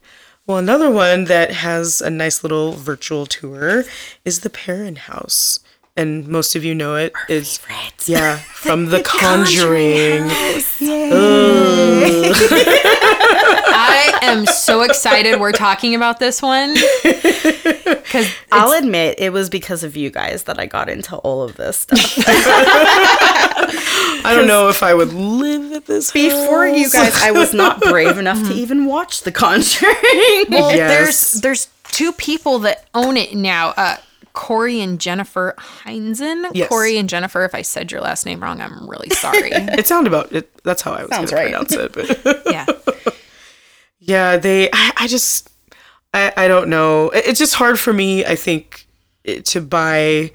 Well, another one that has a nice little virtual tour is the Perron House. And most of you know it is yeah from The Conjuring. I am so excited we're talking about this one because I'll admit it was because of you guys that I got into all of this stuff. I don't know if I would live at this Before you guys, I was not brave enough to even watch The Conjuring. well, Yes. there's there's two people that own it now. Uh, Corey and Jennifer Heinzen. Yes. Corey and Jennifer. If I said your last name wrong, I'm really sorry. It sounded about it. That's how I was going Sounds to right. pronounce it. But yeah. yeah, they. I, I just. I, I don't know. It- It's just hard for me. I think it- to buy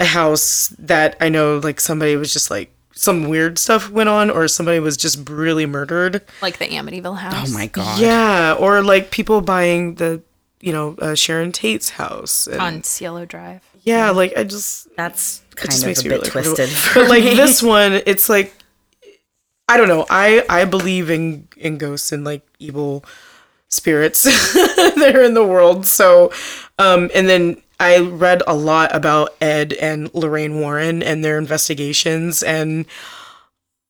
a house that I know like somebody was just like some weird stuff went on, or somebody was just brutally murdered. Like the Amityville house. oh my god. Yeah, or like people buying the you know uh, Sharon Tate's house. And, On Cielo Drive. yeah, like I just That's kind just of makes a me bit really twisted. But like this one, it's like I don't know. I I believe in in ghosts and like evil spirits that are in the world. So, um, and then I read a lot about Ed and Lorraine Warren and their investigations and.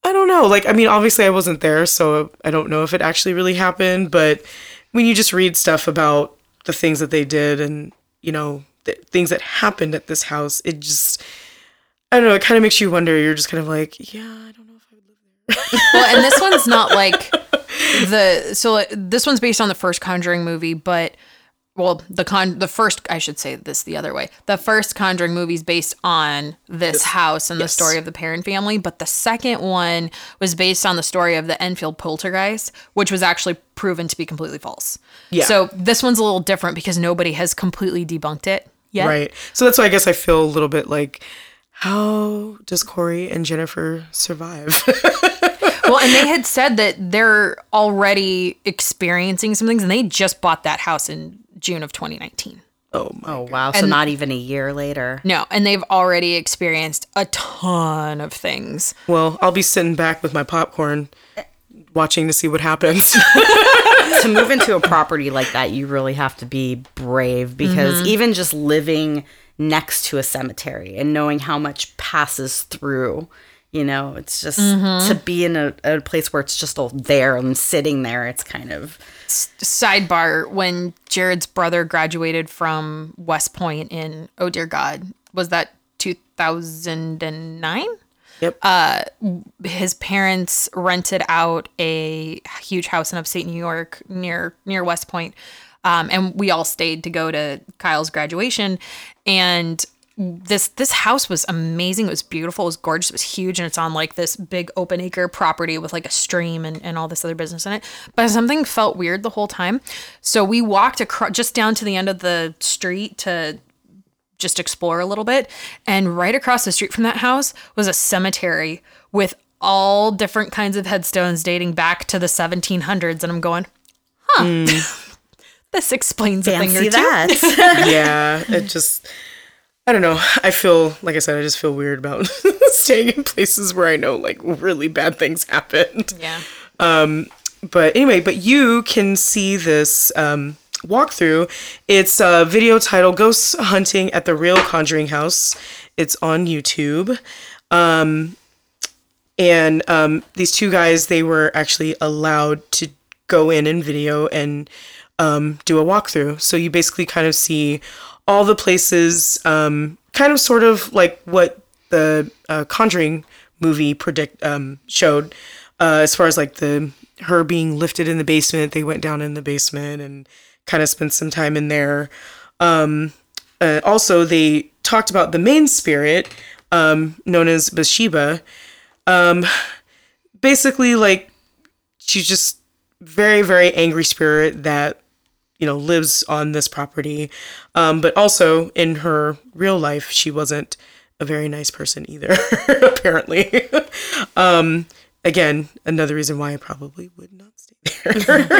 I don't know. Like, I mean, obviously, I wasn't there, so I don't know if it actually really happened. But when you just read stuff about the things that they did and, you know, the things that happened at this house, it just, I don't know, it kind of makes you wonder. You're just kind of like, yeah, I don't know if I would live there. Well, and this one's not like the so this one's based on the first Conjuring movie, but well, the con the first I should say this the other way. The first Conjuring movie is based on this house and the story of the Perron family, but the second one was based on the story of the Enfield poltergeist, which was actually proven to be completely false. Yeah. So this one's a little different because nobody has completely debunked it yet. Right. So that's why I guess I feel a little bit like, how does Corey and Jennifer survive? Well, and they had said that they're already experiencing some things, and they just bought that house in June of 2019. oh. Oh wow! So not even a year later. No, and they've already experienced a ton of things. Well, I'll be sitting back with my popcorn, watching to see what happens. to move into a property like that, you really have to be brave because Mm-hmm. even just living next to a cemetery and knowing how much passes through, you know, it's just Mm-hmm. to be in a, a place where it's just all there and sitting there. It's kind of Sidebar: When Jared's brother graduated from West Point in oh dear God, was that 2009? yep. Uh, his parents rented out a huge house in upstate New York near near West Point. Um, and we all stayed to go to Kyle's graduation. And this this house was amazing. It was beautiful. It was gorgeous. It was huge, and it's on like this big open acre property with like a stream and, and all this other business in it. But something felt weird the whole time. So we walked across just down to the end of the street to just explore a little bit. And right across the street from that house was a cemetery with all different kinds of headstones dating back to the 1700s. And I'm going, huh, hmm. this explains a thing or fancy two. that. yeah. It just. I don't know. I feel like I said. I just feel weird about staying in places where I know like really bad things happened. Yeah. Um, but anyway, but you can see this um, walkthrough. It's a video titled "Ghosts Hunting at the Real Conjuring House." It's on YouTube, um, and um, these two guys they were actually allowed to go in and video and um, do a walkthrough. So you basically kind of see all the places, um, kind of sort of like what the uh, Conjuring movie predict um, showed, uh, as far as like the her being lifted in the basement. They went down in the basement and kind of spent some time in there. Um, uh, also, they talked about the main spirit, um, known as Bathsheba. Um, basically, like she's just very, very angry spirit that you know lives on this property. Um, but also in her real life, she wasn't a very nice person either. apparently, um, again, another reason why I probably would not stay there.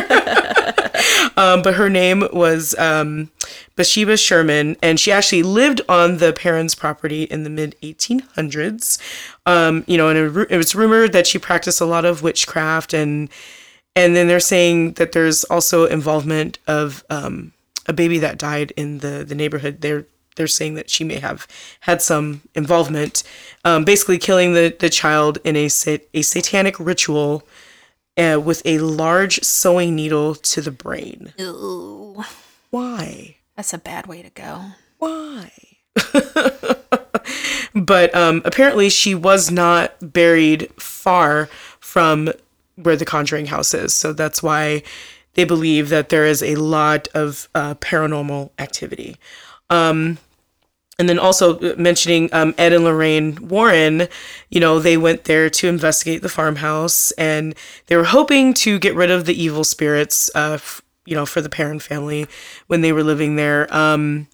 um, but her name was um, Bathsheba Sherman, and she actually lived on the Perrons property in the mid 1800s. Um, you know, and it, it was rumored that she practiced a lot of witchcraft, and and then they're saying that there's also involvement of um, a baby that died in the the neighborhood. They're they're saying that she may have had some involvement, um, basically killing the the child in a sat- a satanic ritual. Uh, with a large sewing needle to the brain. Ooh. Why? That's a bad way to go. Why? but um, apparently, she was not buried far from where the Conjuring house is. So that's why they believe that there is a lot of uh, paranormal activity. Um, and then also uh, mentioning um, Ed and Lorraine Warren, you know, they went there to investigate the farmhouse and they were hoping to get rid of the evil spirits, uh, f- you know, for the Perron family when they were living there. Um,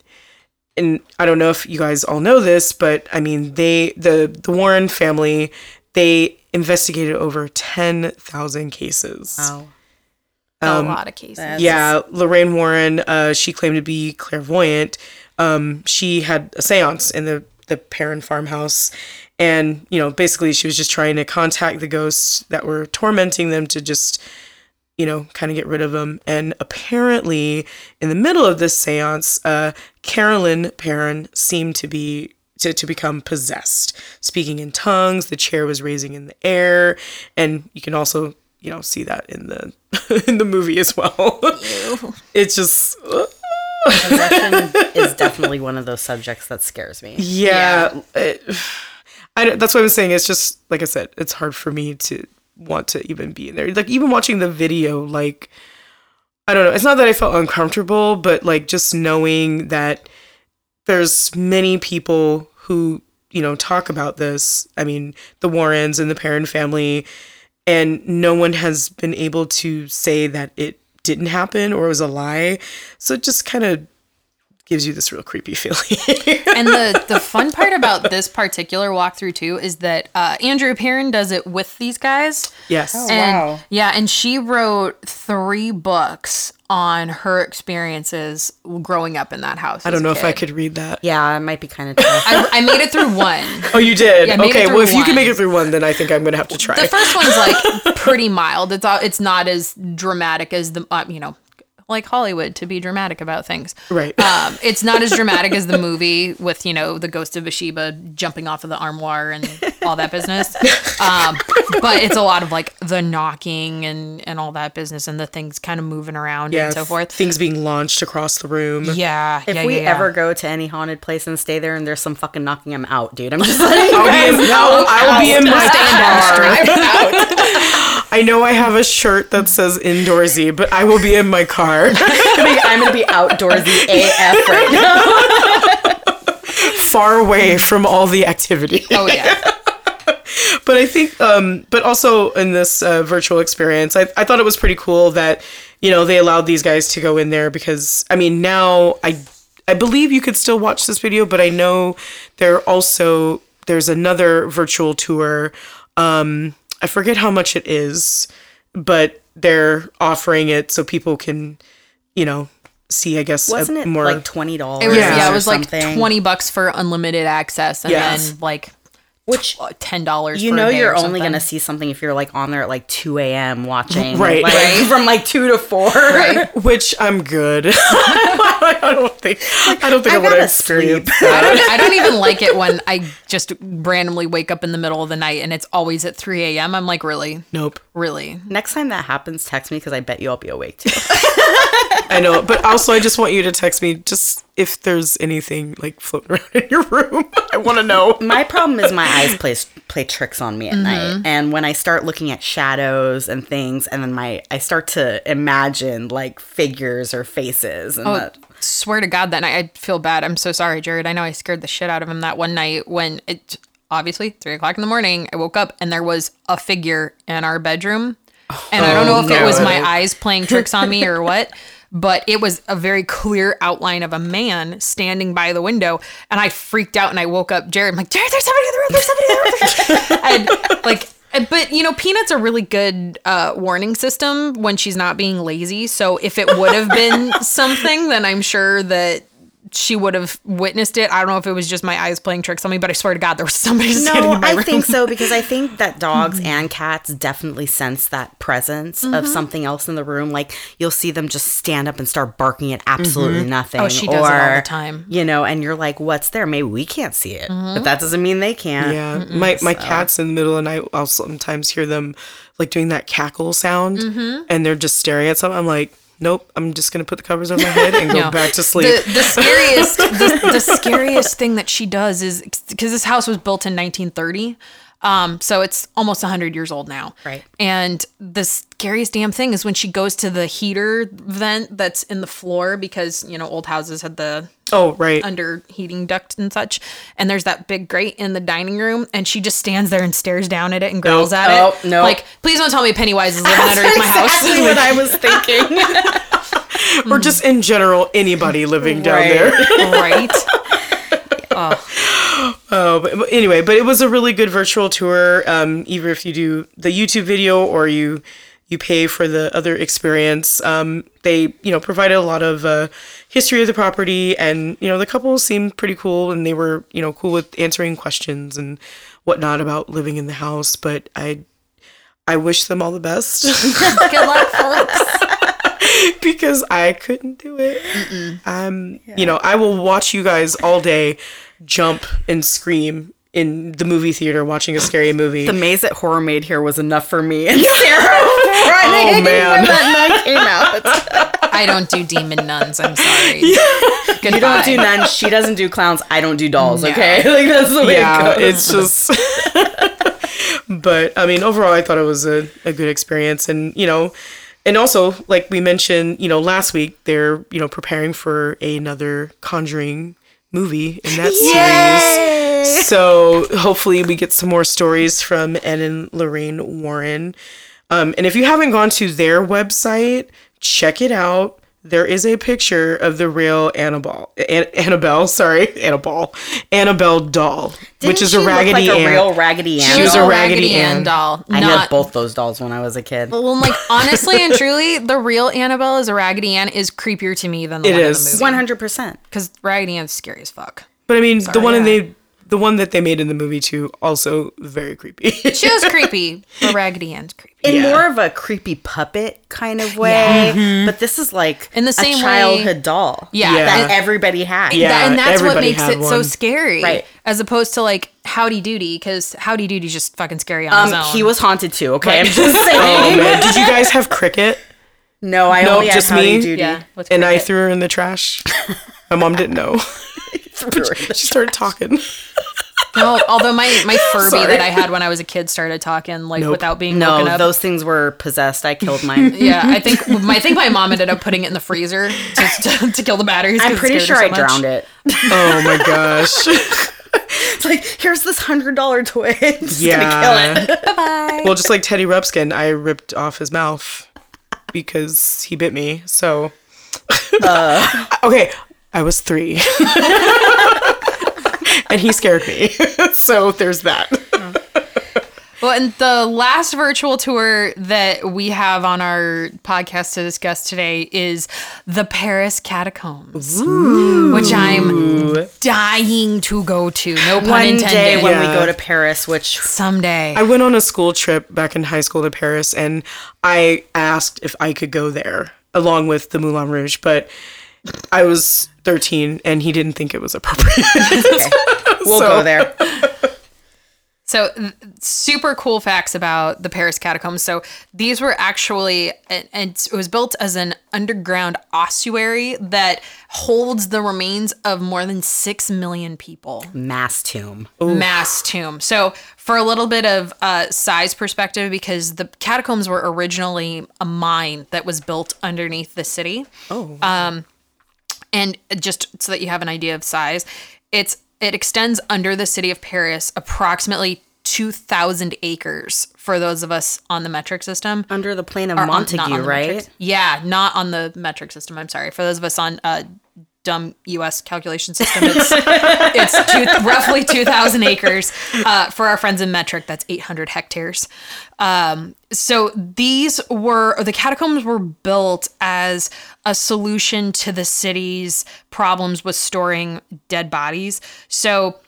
and I don't know if you guys all know this, but I mean, they, the, the Warren family, they investigated over 10,000 cases. Wow. a lot of cases. Yeah, Lorraine Warren, uh, she claimed to be clairvoyant. Um, she had a seance in the, the Perron farmhouse. And, you know, basically she was just trying to contact the ghosts that were tormenting them to just, you know, kind of get rid of them. And apparently, in the middle of this seance, uh, Carolyn Perron seemed to be to, to become possessed, speaking in tongues. The chair was raising in the air, and you can also, you know, see that in the in the movie as well. it's just. Possession is definitely one of those subjects that scares me. Yeah, it- I that's what I was saying. It's just like I said, it's hard for me to want to even be in there. Like even watching the video, like I don't know. It's not that I felt uncomfortable, but like just knowing that there's many people who you know talk about this. I mean, the Warrens and the Perron family, and no one has been able to say that it didn't happen or it was a lie. So it just kind of gives you this real creepy feeling. and the the fun part about this particular walkthrough too is that uh, Andrea Perron does it with these guys. yes. Oh, And wow. yeah, and she wrote three books on her experiences growing up in that house. I don't know if I could read that. Yeah, it might be kind of tough. I, I made it through one. Oh, you did? Yeah, I made it okay, well, through if you can make it through one, then I think I'm going to have to try. The first one's like pretty mild. It's it's not as dramatic as the uh, you know, like Hollywood to be dramatic about things. Right. Um, it's not as dramatic as the movie with you know the ghost of Bathsheba jumping off of the armoire and all that business. Um, but it's a lot of like the knocking and and all that business and the things kind of moving around yeah, and so forth. Things being launched across the room. Yeah. If yeah, we yeah, yeah. ever go to any haunted place and stay there and there's some fucking knocking them out, dude, I'm just like, I'll be in, I'll, I'll be in my car. I know I have a shirt that says indoorsy, but I will be in my car. I'm gonna be outdoorsy AF right now. far away from all the activity. Oh yeah. but I think, um, but also in this uh, virtual experience, I, I thought it was pretty cool that, you know, they allowed these guys to go in there because, I mean, now I, I believe you could still watch this video, but I know there also, there's another virtual tour. Um, I forget how much it is, but they're offering it so people can, you know, see, I guess, a Wasn't it more. like twenty dollars? It was, Yeah. yeah. it was like something? twenty bucks for unlimited access, and Yes. then like Which uh, ten dollars. you know you're only gonna see something if you're like on there at like two a.m. watching, Right. like, Right. from like two to four. Right. which I'm good. I don't think I don't think I, I want to gotta experience sleep. I don't, I don't even like it when I just randomly wake up in the middle of the night and it's always at 3 a.m. I'm like, really? Nope. Really? Next time that happens, text me because I bet you I'll be awake too. I know, but also I just want you to text me just if there's anything like floating around in your room. I want to know. my problem is my eyes play play tricks on me at night, mm-hmm. and when I start looking at shadows and things, and then my I start to imagine like figures or faces, and Oh, that, swear to God, that night I feel bad. I'm so sorry, Jared. I know I scared the shit out of him that one night when it obviously three o'clock in the morning. I woke up and there was a figure in our bedroom, and I don't know if it was my eyes playing tricks on me or what. But it was a very clear outline of a man standing by the window, and I freaked out and I woke up Jared. I'm like, Jared, there's somebody in the room. There's somebody in the room. and like but you know peanut's a really good uh, warning system when she's not being lazy so if it would have been something then i'm sure that she would have witnessed it i don't know if it was just my eyes playing tricks on me but i swear to god there was somebody standing No, in my I room think so because I think that dogs and cats definitely sense that presence of mm-hmm. something else in the room. Like you'll see them just stand up and start barking at absolutely mm-hmm. nothing. Oh, she does it all the time. You know, and you're like, "What's there?" Maybe we can't see it, mm-hmm. but that doesn't mean they can't. Yeah, my my cats in the middle of the night. I'll sometimes hear them like doing that cackle sound, and they're just staring at something. I'm like, nope, I'm just gonna put the covers on my head and go No. back to sleep. The, the scariest, the, the scariest thing that she does is because this house was built in 1930, um, so it's almost 100 years old now. Right. And the scariest damn thing is when she goes to the heater vent that's in the floor because you know old houses had the oh, right. under heating duct and such, and there's that big grate in the dining room, and she just stands there and stares down at it and growls Nope. at Oh, it. nope. Like, please don't tell me Pennywise is living underneath my house. exactly what I was thinking. or just in general, anybody living down Right. there. right? Oh, but, but anyway, but it was a really good virtual tour. Um, either if you do the YouTube video or you you pay for the other experience. Um, they you know provided a lot of uh, history of the property, and you know the couple seemed pretty cool, and they were you know cool with answering questions and whatnot about living in the house. But I I wish them all the best Good luck, folks. because I couldn't do it. Um, you know, I will watch you guys all day jump and scream in the movie theater watching a scary movie. the maze at Horror Made here was enough for me and Sarah Oh, man. when that night came out. I don't do demon nuns. I'm sorry. Goodbye. You don't do nuns. She doesn't do clowns. I don't do dolls. No. Okay, like that's the way yeah, it goes. it's just. but I mean, overall, I thought it was a, a good experience, and you know, and also like we mentioned, you know, last week they're you know preparing for another Conjuring movie in that series. So hopefully we get some more stories from Ed and Lorraine Warren. Um, and if you haven't gone to their website, check it out. There is a picture of the real Annabelle, An- Annabelle, sorry, Annabelle, Annabelle doll, which Didn't is she a look Raggedy like a Ann. real Raggedy Ann. She was a Little Raggedy Ann. doll. I not had both those dolls when I was a kid. Well, like honestly and truly, the real Annabelle as a Raggedy Ann is creepier to me than the It one is. in the movie. One hundred percent. Because Raggedy Ann's scary as fuck. But I mean, the one yeah. they, the one that they made in the movie too, also very creepy. She was creepy, but Raggedy Ann's creepy. In Yeah. more of a creepy puppet kind of way, but this is like In the same a way- childhood doll. Yeah, Yeah. that everybody had. Yeah. That- and that's what makes had it so scary, Right. As opposed to like Howdy Doody, because Howdy Doody's just fucking scary on Um, his own. he was haunted too. Okay, I'm just saying. oh did you guys have cricket? No, I Nope, only had just Howdy me? Doody. yeah, And I threw her in the trash. My mom didn't know. she started talking. No, although my my Furby Sorry. that I had when I was a kid started talking like Nope. without being woken No, up. those things were possessed. I killed mine. yeah, I think I think my mom ended up putting it in the freezer to, to, to kill the batteries. I'm pretty sure her I much. drowned it. Oh my gosh. It's like, here's this hundred dollar toy. It's Yeah. gonna kill it. Bye bye. Well, just like Teddy Ruxpin, I ripped off his mouth because he bit me. So, uh. okay, I was three, and he scared me. so there's that. Well, and the last virtual tour that we have on our podcast to discuss today is the Paris Catacombs, which I'm dying to go to. No pun One intended. day when Yeah. we go to Paris, which Someday. I went on a school trip back in high school to Paris, and I asked if I could go there along with the Moulin Rouge, but I was 13, and he didn't think it was appropriate. we'll So- go there. So, super cool facts about the Paris catacombs. So, these were actually, and and it was built as an underground ossuary that holds the remains of more than 6 million people. Mass tomb. Mass tomb. So, for a little bit of uh, size perspective, because the catacombs were originally a mine that was built underneath the city. oh, And just so that you have an idea of size, it's it extends under the city of Paris approximately 2,000 acres for those of us on the metric system. Under the plane of Montague, on right? metric- yeah, not on the metric system. I'm sorry. For those of us on uh, dumb U.S. calculation system, it's, it's two, roughly 2,000 acres. Uh, for our friends in metric, that's 800 hectares. Um, so these were the catacombs were built as a solution to the city's problems with storing dead bodies. So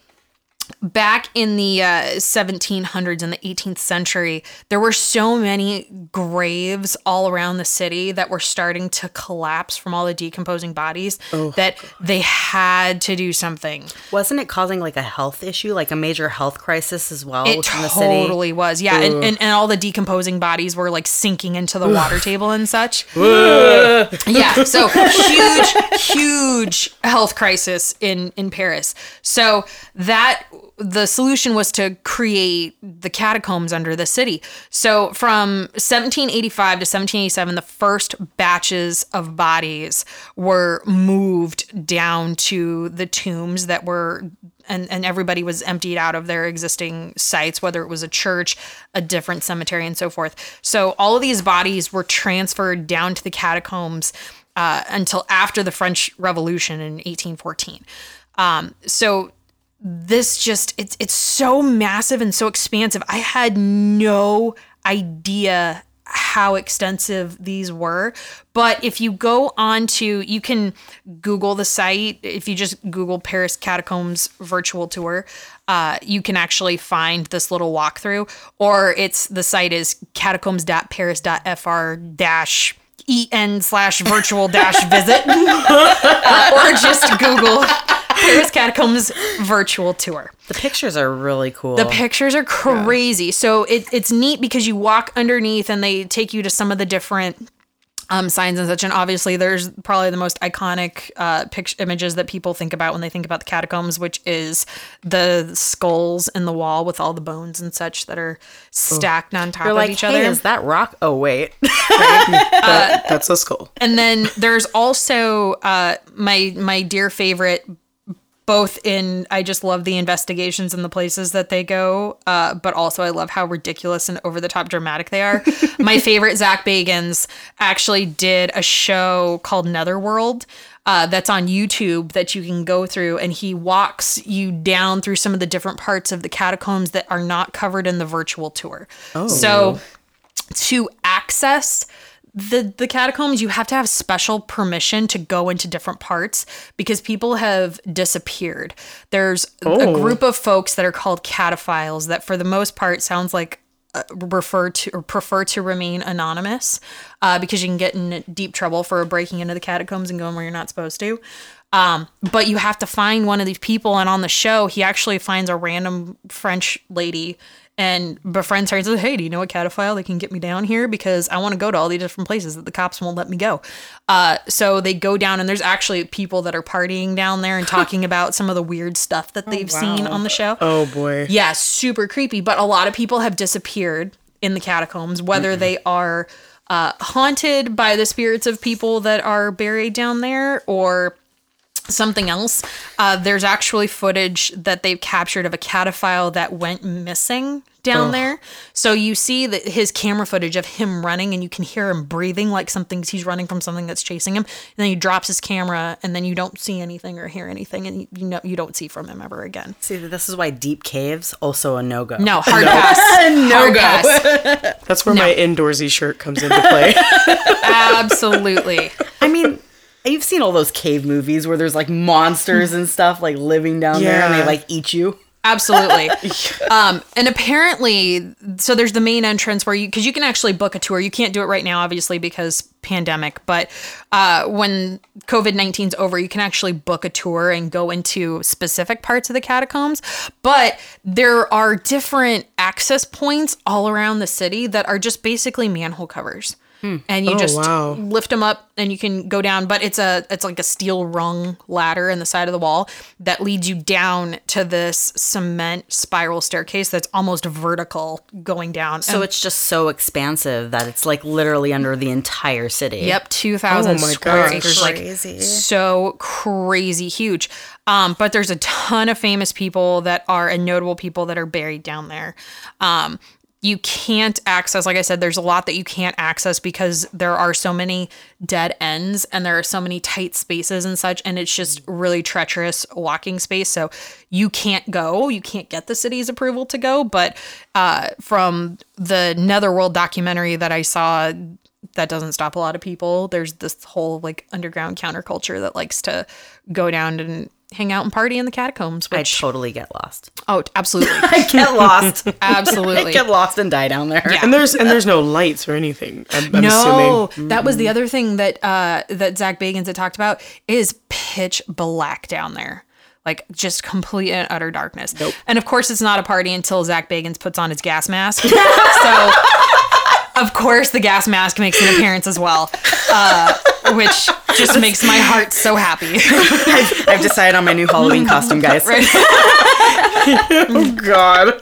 back in the uh, 1700s and the 18th century, there were so many graves all around the city that were starting to collapse from all the decomposing bodies oh. that they had to do something. Wasn't it causing like a health issue, like a major health crisis as well? It totally was. Yeah. And, and, and, all the decomposing bodies were like sinking into the water table and such. yeah. So huge, huge health crisis in, in Paris. So that the solution was to create the catacombs under the city. So from 1785 to 1787, the first batches of bodies were moved down to the tombs that were and, and everybody was emptied out of their existing sites, whether it was a church, a different cemetery, and so forth. So all of these bodies were transferred down to the catacombs uh, until after the French Revolution in 1814. Um, so this just it's it's so massive and so expansive. I had no idea how extensive these were. But if you go on to, you can Google the site. If you just Google Paris Catacombs virtual tour, uh, you can actually find this little walkthrough. Or it's the site is catacombs.paris.fr dash en slash virtual dash visit, uh, or just Google Paris Catacombs virtual tour. The pictures are really cool. The pictures are crazy. Yeah. So it, it's neat because you walk underneath and they take you to some of the different um, signs and such. And obviously, there's probably the most iconic uh, picture images that people think about when they think about the catacombs, which is the skulls in the wall with all the bones and such that are stacked oh. on top You're of like, each hey, other. Is that rock? Oh wait, that, that's a skull. And then there's also uh, my my dear favorite both in I just love the investigations and the places that they go, uh, but also I love how ridiculous and over the top dramatic they are. My favorite Zak Bagans actually did a show called Netherworld. Uh, that's on YouTube that you can go through, and he walks you down through some of the different parts of the catacombs that are not covered in the virtual tour. Oh. So, to access the the catacombs you have to have special permission to go into different parts because people have disappeared there's oh. a group of folks that are called cataphiles that for the most part sounds like uh, refer to or prefer to remain anonymous uh, because you can get in deep trouble for breaking into the catacombs and going where you're not supposed to um, but you have to find one of these people and on the show he actually finds a random french lady and befriends her and says, Hey, do you know a cataphile that can get me down here? Because I want to go to all these different places that the cops won't let me go. Uh, so they go down, and there's actually people that are partying down there and talking about some of the weird stuff that oh, they've oh, wow. seen on the show. Oh, boy. Yeah, super creepy. But a lot of people have disappeared in the catacombs, whether mm-hmm. they are uh, haunted by the spirits of people that are buried down there or something else. Uh, there's actually footage that they've captured of a cataphile that went missing down Ugh. there. So you see that his camera footage of him running, and you can hear him breathing like something's he's running from something that's chasing him. And then he drops his camera, and then you don't see anything or hear anything, and you, you know you don't see from him ever again. See, this is why deep caves also a no go. No hard pass. no go. That's where no. my indoorsy shirt comes into play. Absolutely. I mean You've seen all those cave movies where there's like monsters and stuff like living down yeah. there and they like eat you. Absolutely. um, and apparently, so there's the main entrance where you, because you can actually book a tour. You can't do it right now, obviously, because pandemic. But uh, when COVID 19's over, you can actually book a tour and go into specific parts of the catacombs. But there are different access points all around the city that are just basically manhole covers. Hmm. And you oh, just wow. lift them up and you can go down, but it's a it's like a steel rung ladder in the side of the wall that leads you down to this cement spiral staircase that's almost vertical going down. So and it's just so expansive that it's like literally under the entire city. Yep, 2000 oh square gosh. acres crazy. like so crazy huge. Um, but there's a ton of famous people that are and notable people that are buried down there. Um, you can't access like i said there's a lot that you can't access because there are so many dead ends and there are so many tight spaces and such and it's just really treacherous walking space. So you can't go you can't get the city's approval to go but uh, from the netherworld documentary that i saw that doesn't stop a lot of people. There's this whole like underground counterculture that likes to go down and hang out and party in the catacombs. I totally get lost. oh, absolutely, I get lost. absolutely. get lost and die down there. Yeah. And there's and there's no lights or anything. I'm, I'm no, assuming. that was the other thing that uh, that Zak Bagans had talked about is pitch black down there. Like just complete and utter darkness. Nope. And of course, it's not a party until Zak Bagans puts on his gas mask. so, of course, the gas mask makes an appearance as well, uh, which just makes my heart so happy. I've, I've decided on my new Halloween costume, guys. Right? Oh God.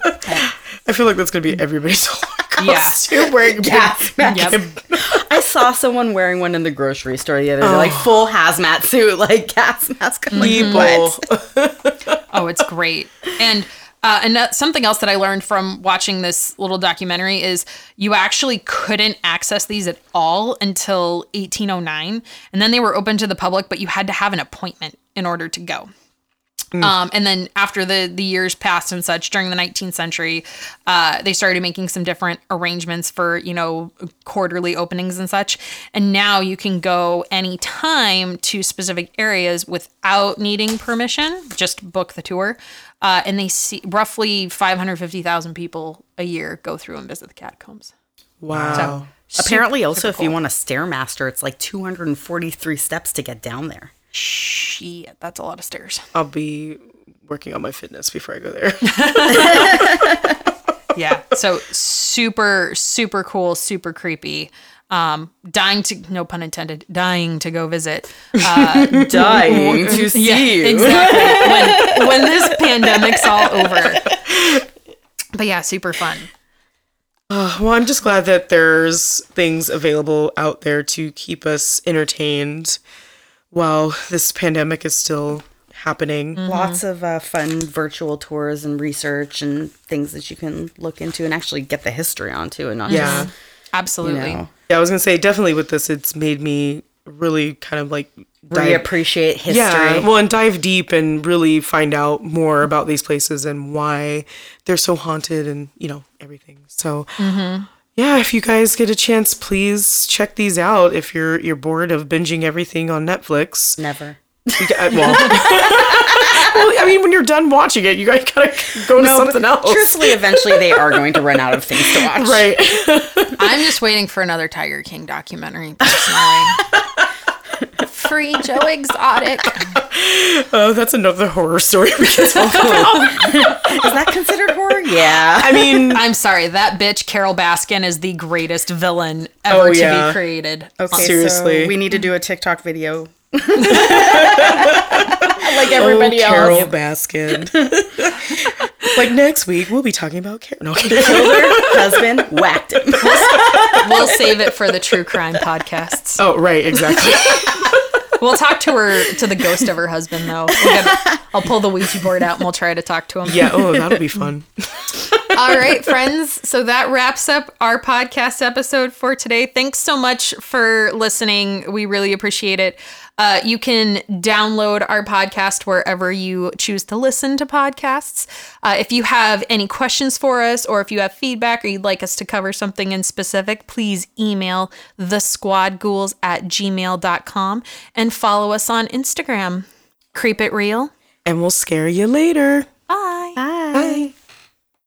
I feel like that's gonna be everybody's Yeah. costume wearing Gas mask. Yep. I saw someone wearing one in the grocery store the other day, like full hazmat suit, like gas mask. I'm like, people. what? Oh, it's great. And uh, and something else that I learned from watching this little documentary is you actually couldn't access these at all until 1809, and then they were open to the public, but you had to have an appointment in order to go. Um, and then after the the years passed and such during the 19th century, uh, they started making some different arrangements for you know quarterly openings and such. And now you can go anytime to specific areas without needing permission. Just book the tour, uh, and they see roughly 550,000 people a year go through and visit the catacombs. Wow. Apparently, also, if you want a stairmaster, it's like 243 steps to get down there. Shit, that's a lot of stairs. I'll be working on my fitness before I go there. yeah so super super cool super creepy um dying to no pun intended dying to go visit uh Dying to see yeah you. exactly when when this pandemic's all over but yeah super fun Uh, well, I'm just glad that there's things available out there to keep us entertained while this pandemic is still happening. Lots of uh, fun virtual tours and research and things that you can look into and actually get the history onto and not Yeah. just, you absolutely know, Yeah, I was gonna say definitely with this, it's made me really kind of like dive- reappreciate history. Yeah, well, and dive deep and really find out more about these places and why they're so haunted and you know everything. So, yeah, if you guys get a chance, please check these out. If you're you're bored of binging everything on Netflix, Never. You uh, well, well, I mean, when you're done watching it, you gotta gotta go to something else. Truthfully, eventually they are going to run out of things to watch. Right. i'm just waiting for another tiger king documentary free joe exotic Oh, that's another horror story we can talk oh. Is that considered horror? Yeah. I mean, i'm sorry that bitch Carole Baskin is the greatest villain oh, ever Oh, to be created Okay, Seriously. so we need to do a TikTok video. like everybody oh, Carole else. Baskin. like next week, we'll be talking about Carole. No, Killed her husband, whacked him. we'll save it for the true crime podcasts oh, right, exactly. We'll talk to her to the ghost of her husband though. We'll get- I'll pull the Ouija board out and we'll try to talk to him. yeah. Oh, that'll be fun. All right, friends. So that wraps up our podcast episode for today. Thanks so much for listening. We really appreciate it. Uh, you can download our podcast wherever you choose to listen to podcasts. Uh, if you have any questions for us, or if you have feedback, or you'd like us to cover something in specific, please email the squadghouls at gmail.com and follow us on Instagram. Creep it real. And we'll scare you later. Bye. Bye. Bye.